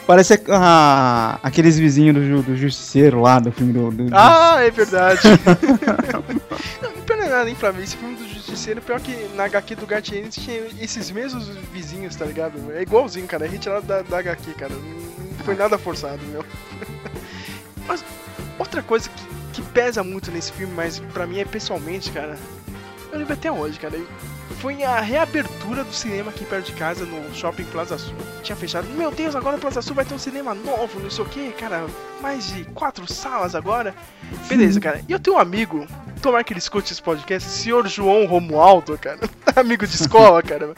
Parece a- aqueles vizinhos do, do Justiceiro lá, do filme do. do- do- Ah, é verdade. não, pior não é nada, hein, pra mim. Esse filme do Justiceiro, pior que na HQ do Gartier tinha esses mesmos vizinhos, tá ligado? É igualzinho, cara. É retirado da, da HQ, cara. Não, não foi nada forçado, meu. Mas outra coisa que, que pesa muito nesse filme, mas pra mim é pessoalmente, cara. Eu lembro até hoje, cara. Foi a reabertura do cinema aqui perto de casa, no Shopping Plaza Sul. Tinha fechado. Meu Deus, agora o Plaza Sul vai ter um cinema novo, não sei o que, cara. Mais de quatro salas agora. Beleza, cara. E eu tenho um amigo, tomara que ele escute esse podcast, senhor João Romualdo, cara. amigo de escola, cara.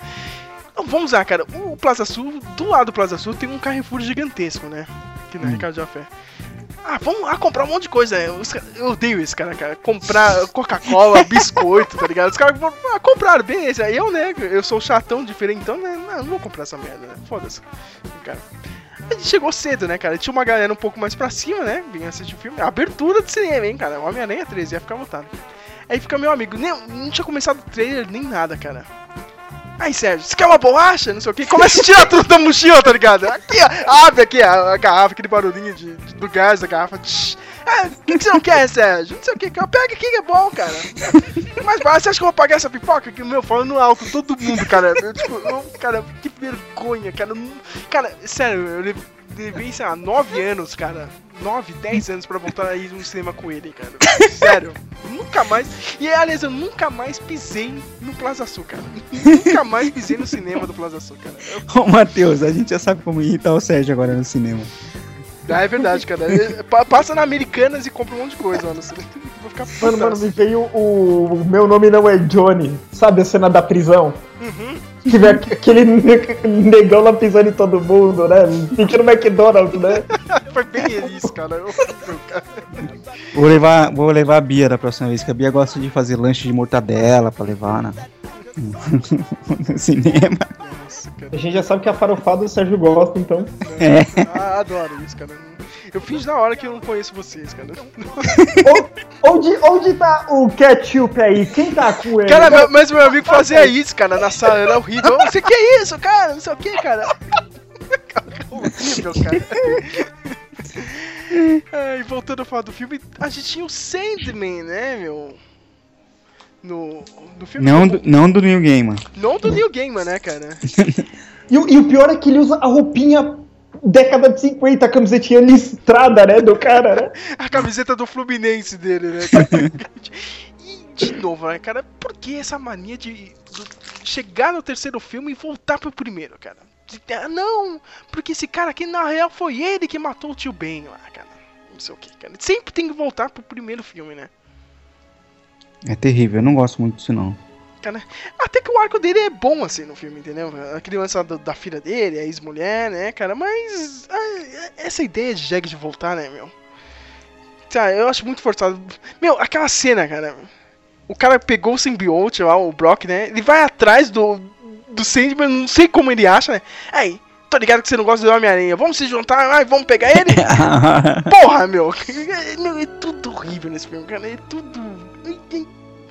Então, Vamos lá, cara. O Plaza Sul, do lado do Plaza Sul, tem um Carrefour gigantesco, né? Aqui na Ricardo Jafé. Ah, vamos lá comprar um monte de coisa. cara- Eu odeio esse cara, cara. Comprar Coca-Cola, biscoito, tá ligado? Os caras vão ah, comprar, beleza. Aí eu, né? Eu sou chatão, diferentão, né? Não, não vou comprar essa merda, né? Foda-se. Cara. A gente chegou cedo, né, cara? Tinha uma galera um pouco mais pra cima, né? Vinha assistir o filme. Abertura do cinema, hein, cara? Homem-Aranha 13, ia ficar lotado. Aí fica meu amigo. Nem, não tinha começado o trailer nem nada, cara. Aí, Sérgio, você quer uma bolacha? Não sei o que. Começa a tirar tudo da mochila, tá ligado? Aqui, ó. Abre aqui a, garrafa, aquele barulhinho de, de- do gás da garrafa. Tsh. O que, que você não quer, Sérgio? Não sei o que. Pega aqui que é bom, cara. Mas você acha que eu vou pagar essa pipoca? Que, meu, falando alto, todo mundo, cara. Eu, tipo, eu- cara, que vergonha, cara. Cara, sério, eu levei, sei lá, 9 anos, cara. 9, 10 anos pra voltar a ir no cinema com ele, cara. Sério. Nunca mais. E aliás, eu nunca mais pisei no Plaza Sul, cara. nunca mais pisei no cinema do Plaza Sul, cara. Eu- Ô, Matheus, a gente já sabe como irritar o Sérgio agora no cinema. Ah, é verdade, cara. Pa- Passa na Americanas e compra um monte de coisa lá no cinema. Vou ficar Mano, mano, putaço. me veio o, o meu nome não é Johnny. Sabe a cena da prisão? Uhum. Que vem aquele ne- negão lá pisando em todo mundo, né? Sentindo McDonald's, né? Foi bem isso, cara. Vou levar, vou levar a Bia da próxima vez, que a Bia gosta de fazer lanche de mortadela pra levar na, no cinema. Nossa, cara. A gente já sabe que a farofada o Sérgio gosta, então. Ah, adoro isso, cara. Eu fiz na hora que eu não conheço vocês, cara. Onde, onde tá o ketchup aí? Quem tá com ele? Cara, meu- mas meu amigo fazia isso, cara, na sala, era horrível. Você que é isso, cara? Não sei o que, cara. horrível, cara. É, e voltando a falar do filme, a gente tinha o Sandman, né, meu? No, no filme. Não, do- não do New Game, Não do Neil Gaiman, né, cara? E, o- e o pior é que ele usa a roupinha década de 50, a camisetinha listrada, né, do cara, né? A camiseta do Fluminense dele, né? cara? e, de novo, né, cara? Por que essa mania de, de chegar no terceiro filme e voltar pro primeiro, cara? Ah, não, porque esse cara aqui, na real, foi ele que matou o tio Ben lá, cara. Não sei o que, cara. Sempre tem que voltar pro primeiro filme, né? É terrível, eu não gosto muito disso não. Cara, até que o arco dele é bom, assim, no filme, entendeu? A criança da, da filha dele, a ex-mulher, né, cara? Mas ah, essa ideia de Jeg de voltar, né, meu? Tá, eu acho muito forçado. Meu, aquela cena, cara. O cara pegou o simbionte lá, o Brock, né? Ele vai atrás do, do Sandman, não sei como ele acha, né? Aí, tô ligado que você não gosta do Homem-Aranha. Vamos se juntar, ai, vamos pegar ele? Porra, meu. meu! É tudo horrível nesse filme, cara. É tudo.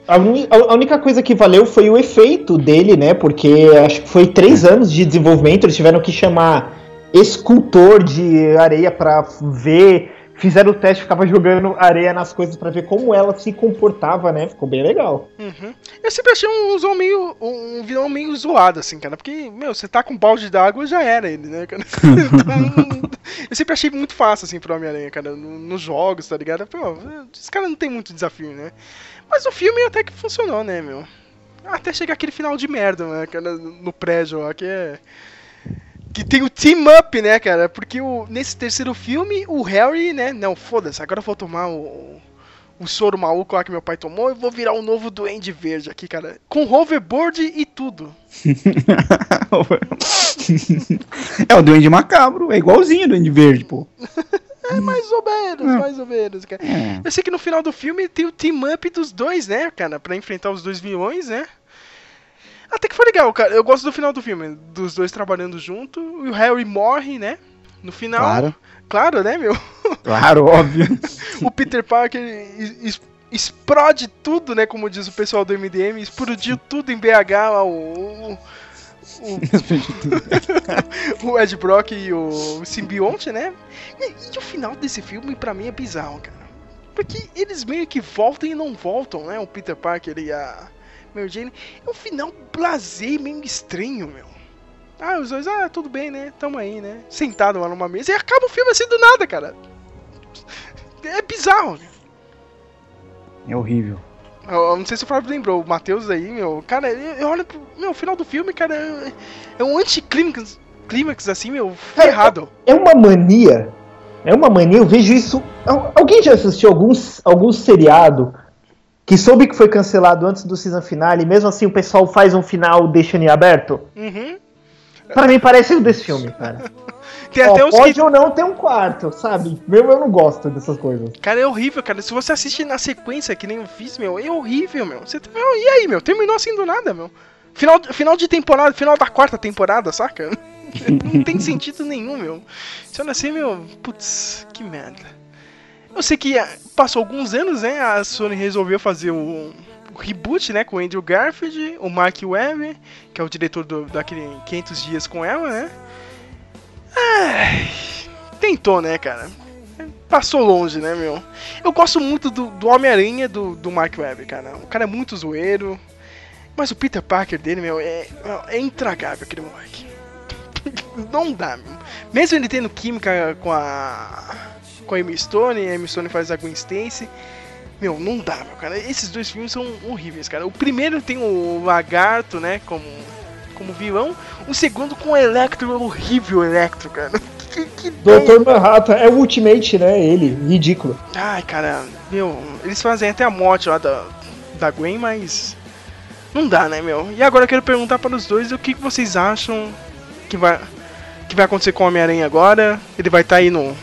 A, uni- a- única coisa que valeu foi o efeito dele, né? Porque acho que foi três anos de desenvolvimento, eles tiveram que chamar escultor de areia pra ver. Fizeram o teste, ficava jogando areia nas coisas pra ver como ela se comportava, né? Ficou bem legal. Uhum. Eu sempre achei um vilão meio. um vilão meio zoado, assim, cara. Porque, meu, você tá com um balde d'água já era ele, né, cara? Então, eu sempre achei muito fácil, assim, pro Homem-Aranha, cara, no- nos jogos, tá ligado? Pô, esse cara não tem muito desafio, né? Mas o filme até que funcionou, né, meu? Até chegar aquele final de merda, né, cara, no prédio lá, que é. Que tem o team up, né, cara? Porque o, nesse terceiro filme, o Harry, né? Não, foda-se, agora eu vou tomar o, o soro maluco lá que meu pai tomou e vou virar um novo Duende Verde aqui, cara. Com hoverboard e tudo. é o Duende Macabro, é igualzinho o Duende Verde, pô. É mais ou menos, mais ou menos, cara. É. Eu sei que no final do filme tem o team up dos dois, né, cara? Pra enfrentar os dois vilões, né? Até que foi legal, cara. Eu gosto do final do filme, dos dois trabalhando junto. E o Harry morre, né? No final. Claro. Claro, né, meu? Claro, óbvio. o Peter Parker explode tudo, né? Como diz o pessoal do MDM, explodiu tudo em BH, lá, o, o, o, o Ed Brock e o simbionte, né? E, e o final desse filme, pra mim, é bizarro, cara. Porque eles meio que voltam e não voltam, né? O Peter Parker e a Mary Jane. É um final blasé, meio estranho, meu. Ah, os dois, ah, tudo bem, né? Tamo aí, né? Sentado lá numa mesa e acaba o filme assim do nada, cara. É bizarro. É horrível. Eu, não sei se o Flávio lembrou, o Matheus aí, meu. Cara, eu, eu olho pro. Meu, o final do filme, cara, é, é um anticlímax, clímax, assim, meu, ferrado. É uma mania. É uma mania, eu vejo isso. Al- Alguém já assistiu algum, algum seriado que soube que foi cancelado antes do season finale e mesmo assim o pessoal faz um final deixando em aberto? Uhum. Pra mim parece o desse filme, cara. Tem Ó, até uns pode que. ou não ter um quarto, sabe? Meu, eu não gosto dessas coisas. Cara, é horrível, cara. Se você assiste na sequência, que nem eu fiz, meu, é horrível, meu. Você, meu, e aí, meu? Terminou assim do nada, meu. Final, final de temporada, final da quarta temporada, saca? Não tem sentido nenhum, meu. Se olha assim, meu, putz, que merda. Eu sei que ah, passou alguns anos, né? A Sony resolveu fazer o reboot, né? Com o Andrew Garfield, o Mark Webb, que é o diretor do, daquele 500 Dias com ela, né? Ai, tentou, né, cara? Passou longe, né, meu? Eu gosto muito do, do Homem-Aranha do, do Mark Webb, cara. O cara é muito zoeiro. Mas o Peter Parker dele, meu, é, é intragável aquele moleque. Não dá, meu. Mesmo ele tendo química com a. com a Amy Stone, a Amy Stone faz a Gwen Stacy. Meu, não dá, meu, cara. Esses dois filmes são horríveis, cara. O primeiro tem o Lagarto, né, como, como vilão. O segundo com o Electro, horrível Electro, cara. Que, que. Dr. Manhattan é o Ultimate, né? Ele, ridículo. Ai, cara, meu, eles fazem até a morte lá da, da Gwen, mas. Não dá, né, meu? E agora eu quero perguntar para os dois o que, vocês acham que vai, que vai acontecer com o Homem-Aranha agora. Ele vai estar aí no,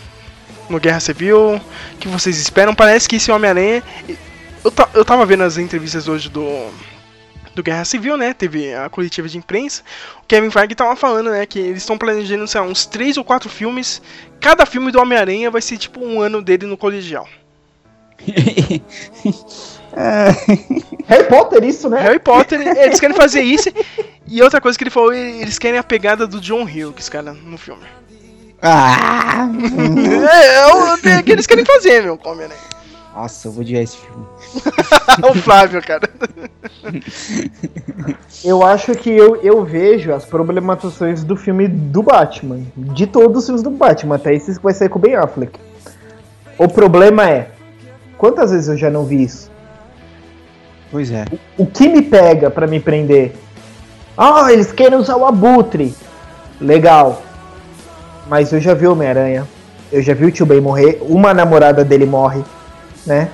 no Guerra Civil? O que vocês esperam? Parece que esse Homem-Aranha. Eu, eu tava vendo as entrevistas hoje do. Do Guerra Civil, né? Teve a coletiva de imprensa. O Kevin Feige tava falando, né? Que eles estão planejando, sei lá, uns três ou quatro filmes. Cada filme do Homem-Aranha vai ser tipo um ano dele no colegial. Harry Potter, isso, né? Harry Potter, eles querem fazer isso. E outra coisa que ele falou, eles querem a pegada do John Hughes, cara, no filme. Ah! É, é o o que eles querem fazer, meu, com Homem-Aranha. Nossa, eu vou odiar esse filme. o Flávio, cara. Eu acho que eu, eu vejo as problematizações do filme do Batman. De todos os filmes do Batman, até esse que vai sair com o Ben Affleck. O problema é, quantas vezes eu já não vi isso? Pois é. O que me pega pra me prender? Ah, eles querem usar o Abutre. Legal. Mas eu já vi o Homem-Aranha. Eu já vi o tio Ben morrer. Uma namorada dele morre, né?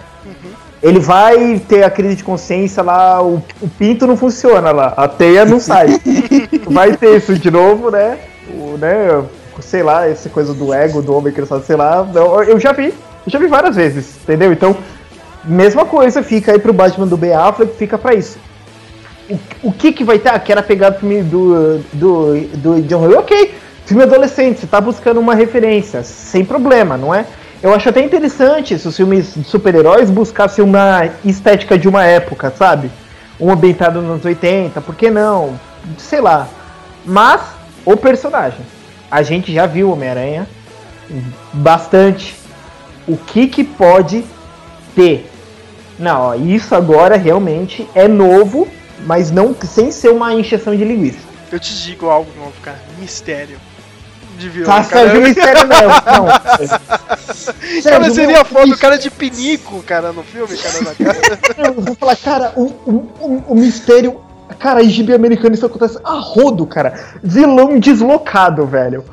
Ele vai ter a crise de consciência lá, o, o pinto não funciona lá, a teia não sai. vai ter isso de novo, né? O, né? Sei lá, essa coisa do ego do homem que fala, sei lá. Eu, eu já vi, eu já vi várias vezes, entendeu? Então, mesma coisa, fica aí pro Batman do Ben Affleck, fica pra isso. O, o que que vai ter? Ah, quero pegar o filme do, do, do John Hughes. Ok, filme adolescente, você tá buscando uma referência, sem problema, não é? Eu acho até interessante se os filmes de super-heróis buscassem uma estética de uma época, sabe? Um ambientado nos anos 80, por que não? Sei lá. Mas, o personagem. A gente já viu Homem-Aranha bastante. O que que pode ter? Não, ó, isso agora realmente é novo, mas não sem ser uma encheção de linguiça. Eu te digo algo novo, cara. Mistério. De vilão, Tá, cara. Sérgio Mistério não, não. Cara, Sérgio, seria meu, foda o cara de pinico, cara, no filme, cara, na cara. Eu vou falar, cara, o, o, o, o mistério. Cara, em gibi americano isso acontece a rodo, cara. Vilão deslocado, velho.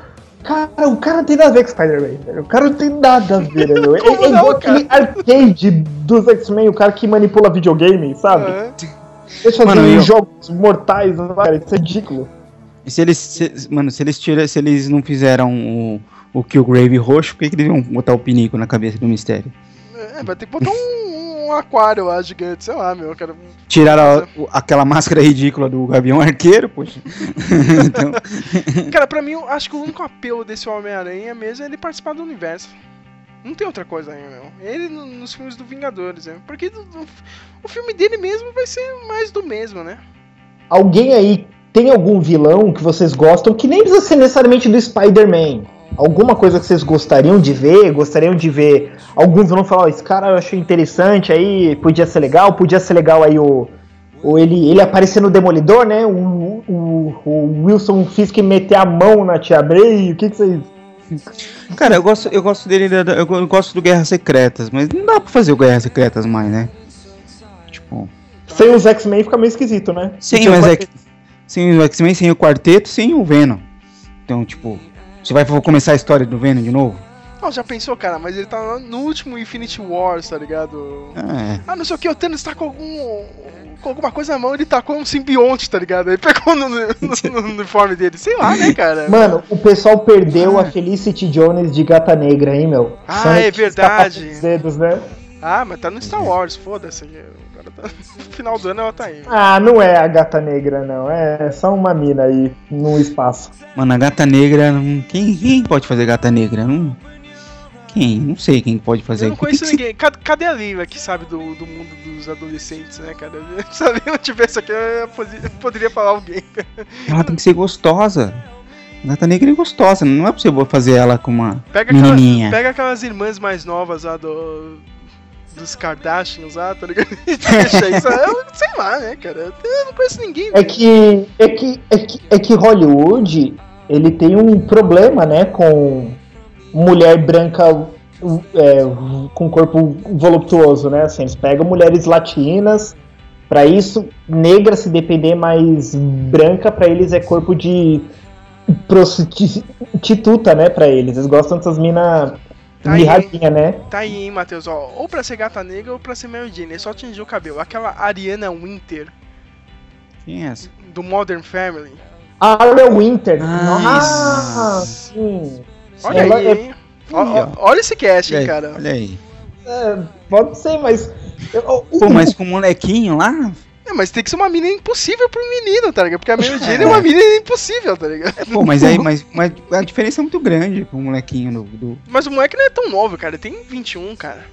Cara, o cara não tem nada a ver com Spider-Man, velho. O cara não tem nada a ver, velho. É, Como é não, igual aquele arcade dos X-Men, o cara que manipula videogame, sabe? Fazem Mano, eu- jogos mortais, cara, isso é ridículo. E se eles. se- mano, se eles tiram, se eles não fizeram o, o Killgrave roxo, por que, que eles iam botar o pinico na cabeça do mistério? É, vai ter que botar um, um aquário lá gigante, sei lá, meu, cara. Tiraram a- o- aquela máscara ridícula do Gavião Arqueiro, poxa. então, Cara, pra mim, eu acho que o único apelo desse Homem-Aranha mesmo é ele participar do universo. Não tem outra coisa aí, meu. Ele no- nos filmes do Vingadores, né? Porque do- do- o filme dele mesmo vai ser mais do mesmo, né? Alguém aí tem algum vilão que vocês gostam que nem precisa ser necessariamente do Spider-Man? Alguma coisa que vocês gostariam de ver? Gostariam de ver algum vilão falar, ó, esse cara eu achei interessante aí, podia ser legal, podia ser legal aí o. o ele, ele aparecer no Demolidor, né? O, o, o Wilson Fisk meter a mão na Tia Bray, o que, que vocês. cara, eu gosto, eu gosto dele, eu go- eu gosto do Guerras Secretas, mas não dá pra fazer o Guerras Secretas mais, né? Tipo. Sem os X-Men fica meio esquisito, né? Sim, mas é que. Sem o X-Men, sem o quarteto, sem o Venom. Então, tipo. Você vai começar a história do Venom de novo? Não, já pensou, cara, mas ele tá lá no último Infinity Wars, tá ligado? É. Ah, não sei o que, o Thanos tá com algum. com alguma coisa na mão, ele tacou um simbionte, tá ligado? Ele pegou no, no- no- no uniforme dele. Sei lá, né, cara? Mano, o pessoal perdeu a Felicity Jones de Gata Negra, hein, meu? Ah, Sonic é verdade. com Dedos, né? Ah, mas tá no Star Wars, foda-se. Tá- No final do ano ela tá aí. Ah, não é a Gata Negra, não. É só uma mina aí no espaço. Mano, a gata negra. não- Quem, quem pode fazer gata negra? Não. Quem? Não sei quem pode fazer. Eu não que conheço que ninguém. Cadê, cadê a Lívia que sabe do, do mundo dos adolescentes, né, cara? Se a Lívia tivesse aqui, eu poderia falar alguém. Ela tem que ser gostosa. Gata negra é gostosa, não é pra você fazer ela com uma Pega, menininha. pega aquelas irmãs mais novas lá do. Dos Kardashians lá, tá ligado? Deixa isso. Eu, sei lá, né, cara? Eu não conheço ninguém. É que, é que, é que, é que Hollywood, ele tem um problema, né, com mulher branca é, com corpo voluptuoso, né? Assim, eles pegam mulheres latinas, pra isso, negra se depender mais branca, pra eles é corpo de prostituta, né, pra eles. Eles gostam dessas minas Aí, mirradinha, né? Tá aí, hein, Matheus, ó. Ou pra ser gata negra ou pra ser Mary Jane. É só tingir o cabelo. Aquela Ariana Winter, Quem é essa? do Modern Family. Aria Winter. Ah, Nossa, isso. sim. Olha Ela aí, é- hein? Aí, ó. olha esse cast, Olha hein, aí, cara. Olha aí. É, pode ser, mas. eu- Pô, mas com o molequinho lá. É, mas tem que ser uma mina impossível pro menino, tá ligado? Porque a Mary Jane é uma mina impossível, tá ligado? Pô, mas aí, mas, mas a diferença é muito grande pro molequinho do. do- Mas o moleque não é tão novo, cara. Ele tem 21, cara.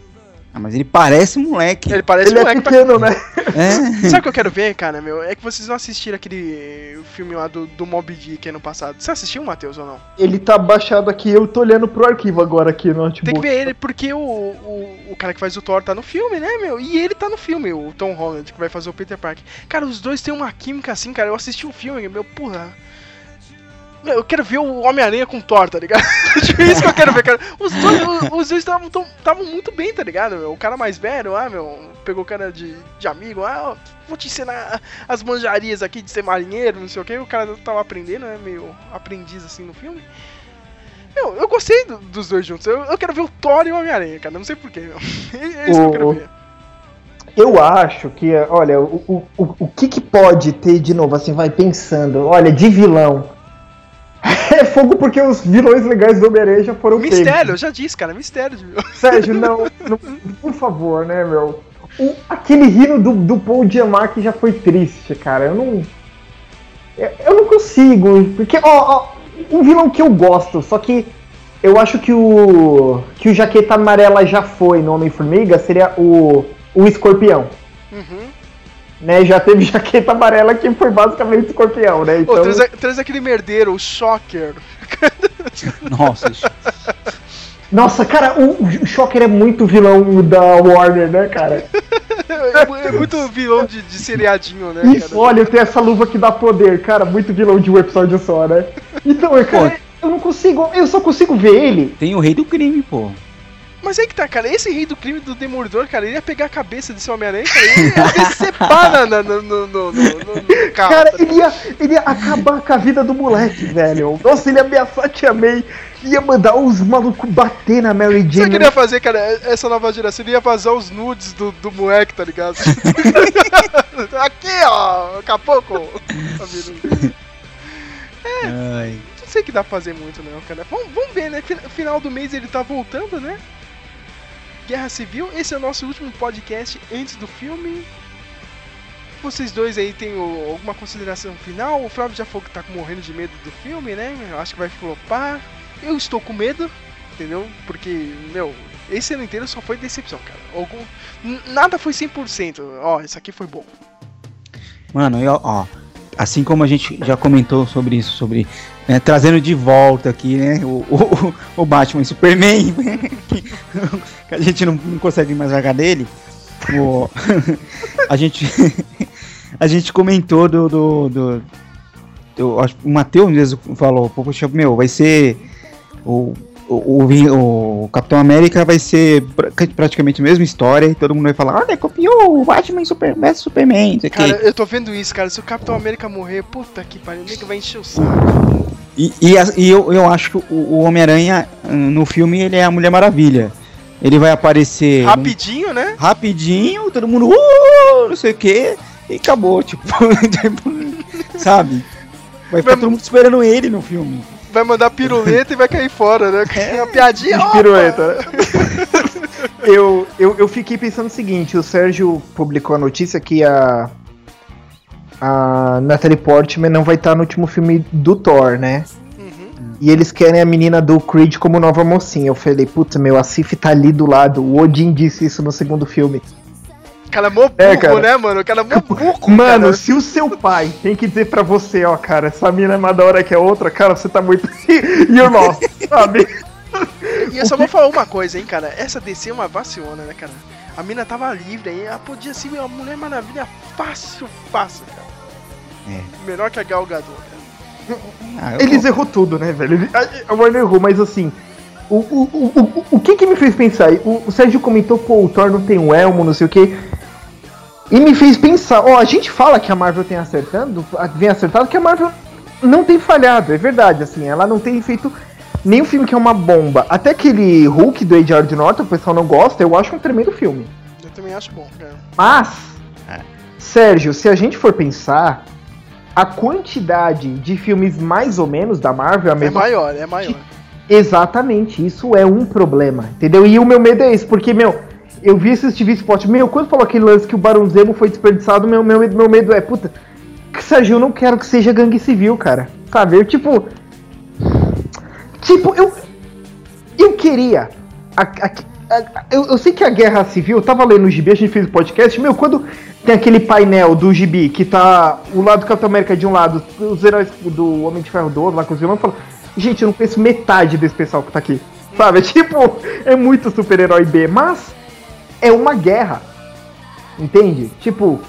Ah, mas ele parece moleque. Ele parece Ele é moleque pra pequeno, né? É. Sabe o que eu quero ver, cara, meu? É que vocês não assistiram aquele filme lá do, do Mob Dick ano passado. Você assistiu, Matheus, ou não? Ele tá baixado aqui, eu tô olhando pro arquivo agora aqui no notebook. Tem que ver ele, porque o, o, o cara que faz o Thor tá no filme, né, meu? E ele tá no filme, o Tom Holland, que vai fazer o Peter Parker. Cara, os dois têm uma química assim, cara. Eu assisti o filme, meu, porra. Eu quero ver o Homem-Aranha com o Thor, tá ligado? tipo, isso que eu quero ver, cara. Os dois o- estavam muito bem, tá ligado? Meu? O cara mais velho, ah, meu, pegou o cara de, de amigo, ah, vou te ensinar as manjarias aqui de ser marinheiro, não sei o que. O cara tava aprendendo, né? Meio aprendiz assim no filme. Meu, eu gostei do- dos dois juntos. Eu, eu quero ver o Thor e o Homem-Aranha, cara. Não sei porquê, meu. É isso que eu quero O- ver. Eu acho que, olha, o, o, o, o que, que pode ter de novo, assim, vai pensando, olha, de vilão. É fogo porque os vilões legais do Homem-Aranha já foram pegos. Mistério, eu já disse, cara. Mistério. de- Sérgio, não, não, por favor, né, meu? O- aquele rino do, do Paul Giamatti já foi triste, cara. Eu não. Eu, eu não consigo. Porque, ó, ó, um vilão que eu gosto, só que eu acho que o. que o Jaqueta Amarela já foi no Homem-Formiga seria o. o Escorpião. Uhum. Né? Já teve Jaqueta Amarela que foi basicamente Escorpião, né? Ô, Então. traz, traz aquele merdeiro, o Shocker. Nossa, isso- Nossa, cara, o, o Shocker é muito vilão da Warner, né, cara? É, é muito vilão de, de seriadinho, né, Isso, cara? olha, eu tenho essa luva que dá poder, cara, muito vilão de um episódio só, né? Então, é, cara, eu não consigo, eu só consigo ver ele. tem o rei do crime, pô. Mas aí que tá, cara, esse rei do crime do Demolidor, cara, ele ia pegar a cabeça desse Homem-Aranha, cara, ele ia decepar na- no, no, no, no, no, no carro. Cara, tá ele ia, ele ia acabar com a vida do moleque, velho. Nossa, ele ia ameaçar a Tia May, ia mandar os malucos bater na Mary Sabe o que Jane. ele ia fazer, cara? Essa nova geração, ele ia vazar os nudes do, do moleque, tá ligado? Aqui, ó, daqui a pouco. Tá vendo? Ai. Não sei que dá pra fazer muito, não, cara. Vamos, vamos ver, né? Fin- Final do mês ele tá voltando, né? Guerra Civil. Esse é o nosso último podcast antes do filme. Vocês dois aí têm alguma consideração final? O Flávio já falou que tá morrendo de medo do filme, né? Eu acho que vai flopar. Eu estou com medo, entendeu? Porque, meu, esse ano inteiro só foi decepção, cara. Algum... Nada foi 100%. Ó, isso aqui foi bom. Mano, eu, ó, assim como a gente já comentou sobre isso, sobre né, trazendo de volta aqui, né, o, o, o Batman e Superman, que, que a gente não, não consegue mais largar dele, o, a gente a gente comentou do, do, do, do- o Matheus mesmo falou, poxa, meu, vai ser o o, o, o Capitão América vai ser pra- praticamente a mesma história e todo mundo vai falar, olha, copiou o Batman e Super, Batman Superman, isso aqui. Cara, eu tô vendo isso, cara. Se o Capitão América morrer, puta que pariu, nem que vai encher o saco. E, e, e eu, eu acho que o, o Homem-Aranha, hum, no filme, ele é a Mulher Maravilha. Ele vai aparecer Rapidinho, né? rapidinho, todo mundo, uh, não sei o que, e acabou, tipo, sabe? Vai ficar todo mundo esperando ele no filme. Vai mandar piruleta e vai cair fora, né? É uma piadinha. de pirueta. eu, eu, eu fiquei pensando o seguinte: o Sérgio publicou a notícia que a. A Natalie Portman não vai estar no último filme do Thor, né? Uhum. E eles querem a menina do Creed como nova mocinha. Eu falei, puta, meu, a Sif tá ali do lado. O Odin disse isso no segundo filme. Cara, mó burro, É, cara. né, mano? O cara é mó burro, Mano, cara. se o seu pai tem que dizer pra você, ó, cara, essa mina é mais da hora que a outra, cara, você tá muito. e o nosso, sabe? E eu só vou falar uma coisa, hein, cara. Essa DC é uma vacilona, né, cara? A mina tava livre aí, ela podia ser uma Mulher Maravilha fácil, fácil, cara. É. Melhor que a Gal Gadot, cara. Ah, Eles errou tudo, né, velho? A Warner errou, mas assim. O, o, o, o, o que que me fez pensar? O, o Sérgio comentou, pô, o Thor não tem um elmo, não sei o que. E me fez pensar, ó, a gente fala que a Marvel tem acertando, vem acertado, que a Marvel não tem falhado, é verdade, assim, ela não tem feito nenhum filme que é uma bomba. Até aquele Hulk do Edward Norton, o pessoal não gosta, eu acho um tremendo filme. Eu também acho bom, cara. Mas, Sérgio, se a gente for pensar, a quantidade de filmes mais ou menos da Marvel é a É mesma maior, é maior. Exatamente, isso é um problema, entendeu? E o meu medo é esse, porque, meu, eu vi esse TV Spot, meu, quando falou aquele lance que o Barão Zemo foi desperdiçado, meu, meu, meu medo é, puta, Sérgio, eu não quero que seja gangue civil, cara. Sabe? Eu, tipo. Tipo, eu. Eu queria. a- a- a- eu, eu sei que a guerra civil, eu tava lendo o gibi, a gente fez o podcast, meu, quando tem aquele painel do gibi que tá o lado do Capitão América de um lado, os heróis do Homem de Ferro do outro, lá com os vilões, falo, gente, eu não conheço metade desse pessoal que tá aqui. Sabe? É Tipo, é muito super-herói B, mas é uma guerra. Entende? Tipo,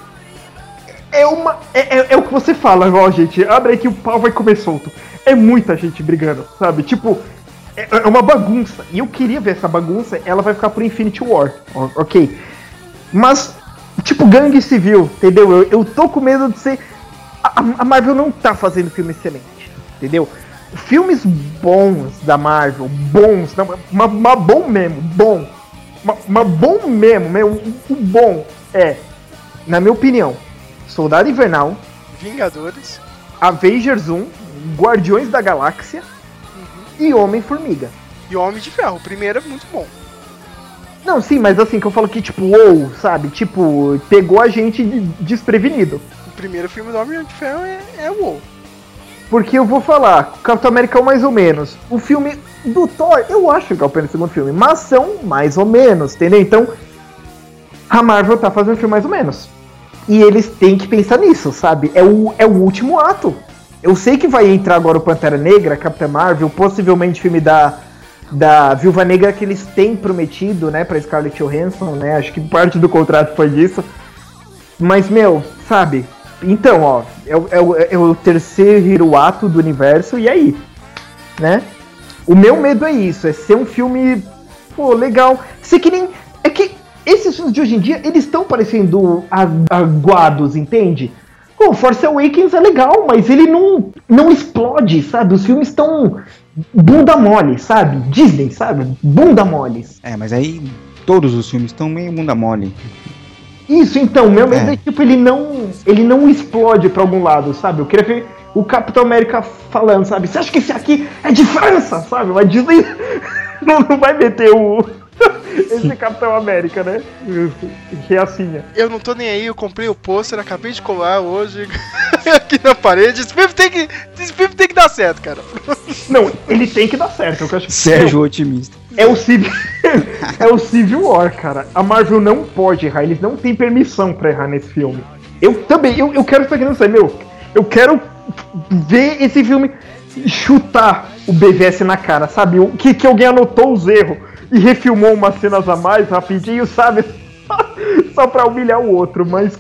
é uma. É, é- é o que você fala, ó, gente. Abre aí que o pau vai comer solto. É muita gente brigando, sabe? Tipo, é, é uma bagunça. E eu queria ver essa bagunça, ela vai ficar pro Infinity War. ok. Mas, tipo, gangue civil, entendeu? Eu, eu tô com medo de ser. A, a Marvel não tá fazendo filme excelente, entendeu? Filmes bons da Marvel, bons, não, mas, mas bom mesmo, bom. Mas, mas bom mesmo, mesmo, o bom é, na minha opinião, Soldado Invernal, Vingadores. Avengers 1, Guardiões da Galáxia e Homem-Formiga. E Homem de Ferro. O primeiro é muito bom. Não, sim, mas assim, que eu falo que, tipo, ou, sabe? Tipo, pegou a gente de- desprevenido. O primeiro filme do Homem de Ferro é, é o WoW. Porque eu vou falar, Capitão América é mais ou menos. O filme do Thor, eu acho que é o primeiro e segundo filme, mas são mais ou menos, entendeu? Então, a Marvel tá fazendo um filme mais ou menos. E eles têm que pensar nisso, sabe? É o, é o último ato. Eu sei que vai entrar agora o Pantera Negra, Capitã Marvel, possivelmente filme da, da Viúva Negra que eles têm prometido, né, pra Scarlett Johansson, né? Acho que parte do contrato foi disso. Mas, meu, sabe? Então, ó, é, é é o terceiro ato do universo, e aí? Né? O meu medo é isso, é ser um filme, pô, legal. Ser que nem. É que esses filmes de hoje em dia, eles estão parecendo aguados, entende? Pô, Force Awakens é legal, mas ele não, não explode, sabe? Os filmes estão bunda mole, sabe? Disney, sabe? Bunda moles. É, mas aí todos os filmes estão meio bunda mole. Isso, então, meu medo é. É. tipo, ele não. Ele não explode pra algum lado, sabe? Eu queria ver o Capitão América falando, sabe? Você acha que esse aqui é de França, sabe? Mas Disney não, não vai meter o. esse Capitão América, né? Reacinha. Eu não tô nem aí, eu comprei o pôster, acabei de colar hoje aqui na parede. Esse filme tem que, esse filme tem que dar certo, cara. Não, ele tem que dar certo. Eu acho que Sérgio otimista. É o Civil. é o Civil War, cara. A Marvel não pode errar, eles não têm permissão pra errar nesse filme. Eu também, eu, eu quero estar não meu. Eu quero ver esse filme chutar o BVS na cara, sabe? Que, que alguém anotou os erros e refilmou umas cenas a mais rapidinho, sabe? Só pra humilhar o outro, mas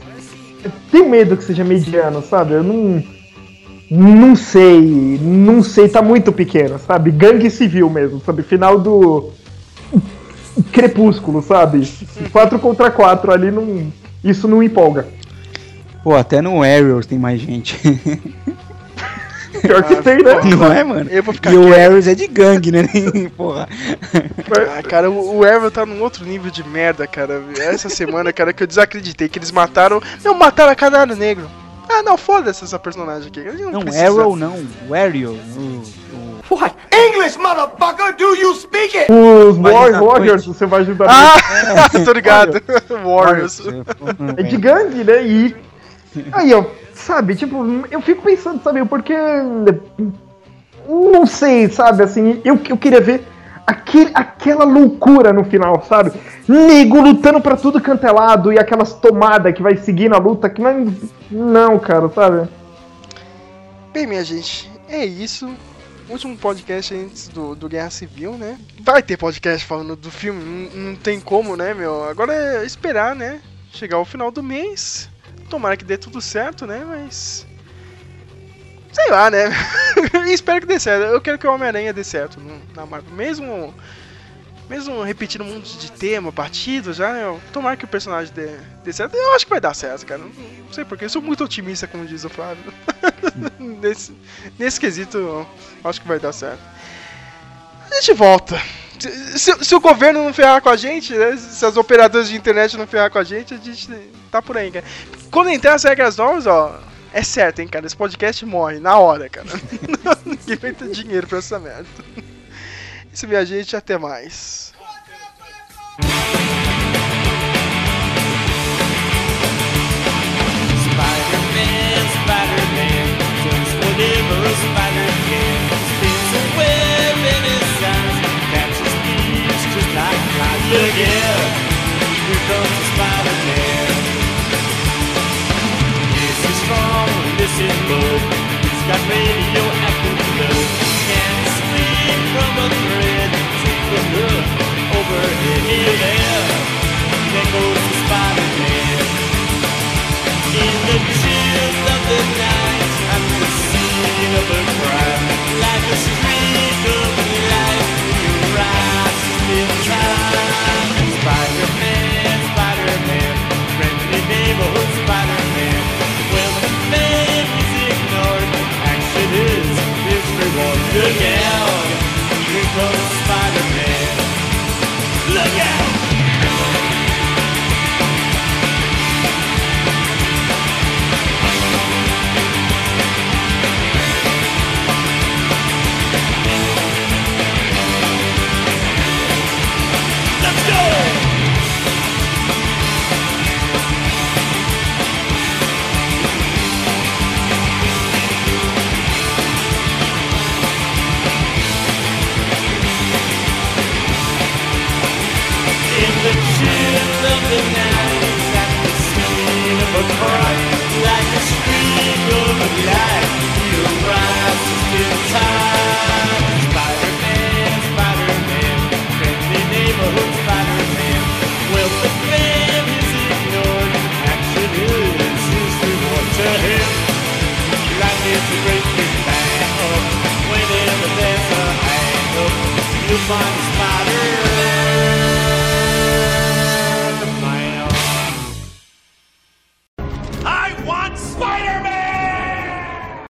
tenho medo que seja mediano, sabe? Eu não. Não sei, não sei, tá muito pequeno, sabe? Gangue civil mesmo, sabe? Final do. Crepúsculo, sabe? 4 contra 4 ali não. Isso não empolga. Pô, até no Arrows tem mais gente. Pior que tem, né? Não é, mano? Eu vou ficar E o. Arrows é de gangue, né? Porra. Ah, cara, o o Arrow tá num outro nível de merda, cara. Essa semana, cara, que eu desacreditei que eles mataram. Não, mataram a Canário Negro. Ah, não, foda-se essa personagem aqui. Não, Não, precisa. Arrow não. O Arrow. O, o... English, motherfucker, do you speak it? Os Warriors, dois. você vai ajudar. Ah, tô ligado. Warriors. É de gangue, né? E. Aí, ó, sabe, tipo, eu fico pensando, sabe, porque. Não sei, sabe, assim, eu, eu queria ver aquele, aquela loucura no final, sabe? Nego lutando pra tudo canto é lado e aquelas tomadas que vai seguir na luta que vai. Não, cara, sabe? Bem, minha gente, é isso. Último podcast antes do, do Guerra Civil, né? Vai ter podcast falando do filme, não, não tem como, né, meu? Agora é esperar, né? Chegar ao final do mês. Tomara que dê tudo certo, né? Mas. Sei lá, né? Espero que dê certo. Eu quero que o Homem-Aranha dê certo na Marvel. Mesmo. Mesmo repetindo um monte de tema, partido já, né? Tomara que o personagem dê, dê certo. Eu acho que vai dar certo, cara. Não, não sei porquê. Eu sou muito otimista, como diz o Flávio. nesse, nesse quesito, acho que vai dar certo. A gente volta. Se- se o governo não ferrar com a gente, né, se as operadoras de internet não ferrar com a gente, a gente tá por aí, cara. Quando entrar as regras novas, ó, é certo, hein, cara. Esse podcast morre na hora, cara. Ninguém vai ter dinheiro pra essa merda. Isso, minha gente, até mais. Spider-Man, here comes Spider-Man. Is good. He's got radioactive blood. Can swing from a thread to the hook overhead. Here, there, there goes the Spider-Man. In the chills of the night, at the scene of a crime, like a streak of reward. Look find a spider. I want Spider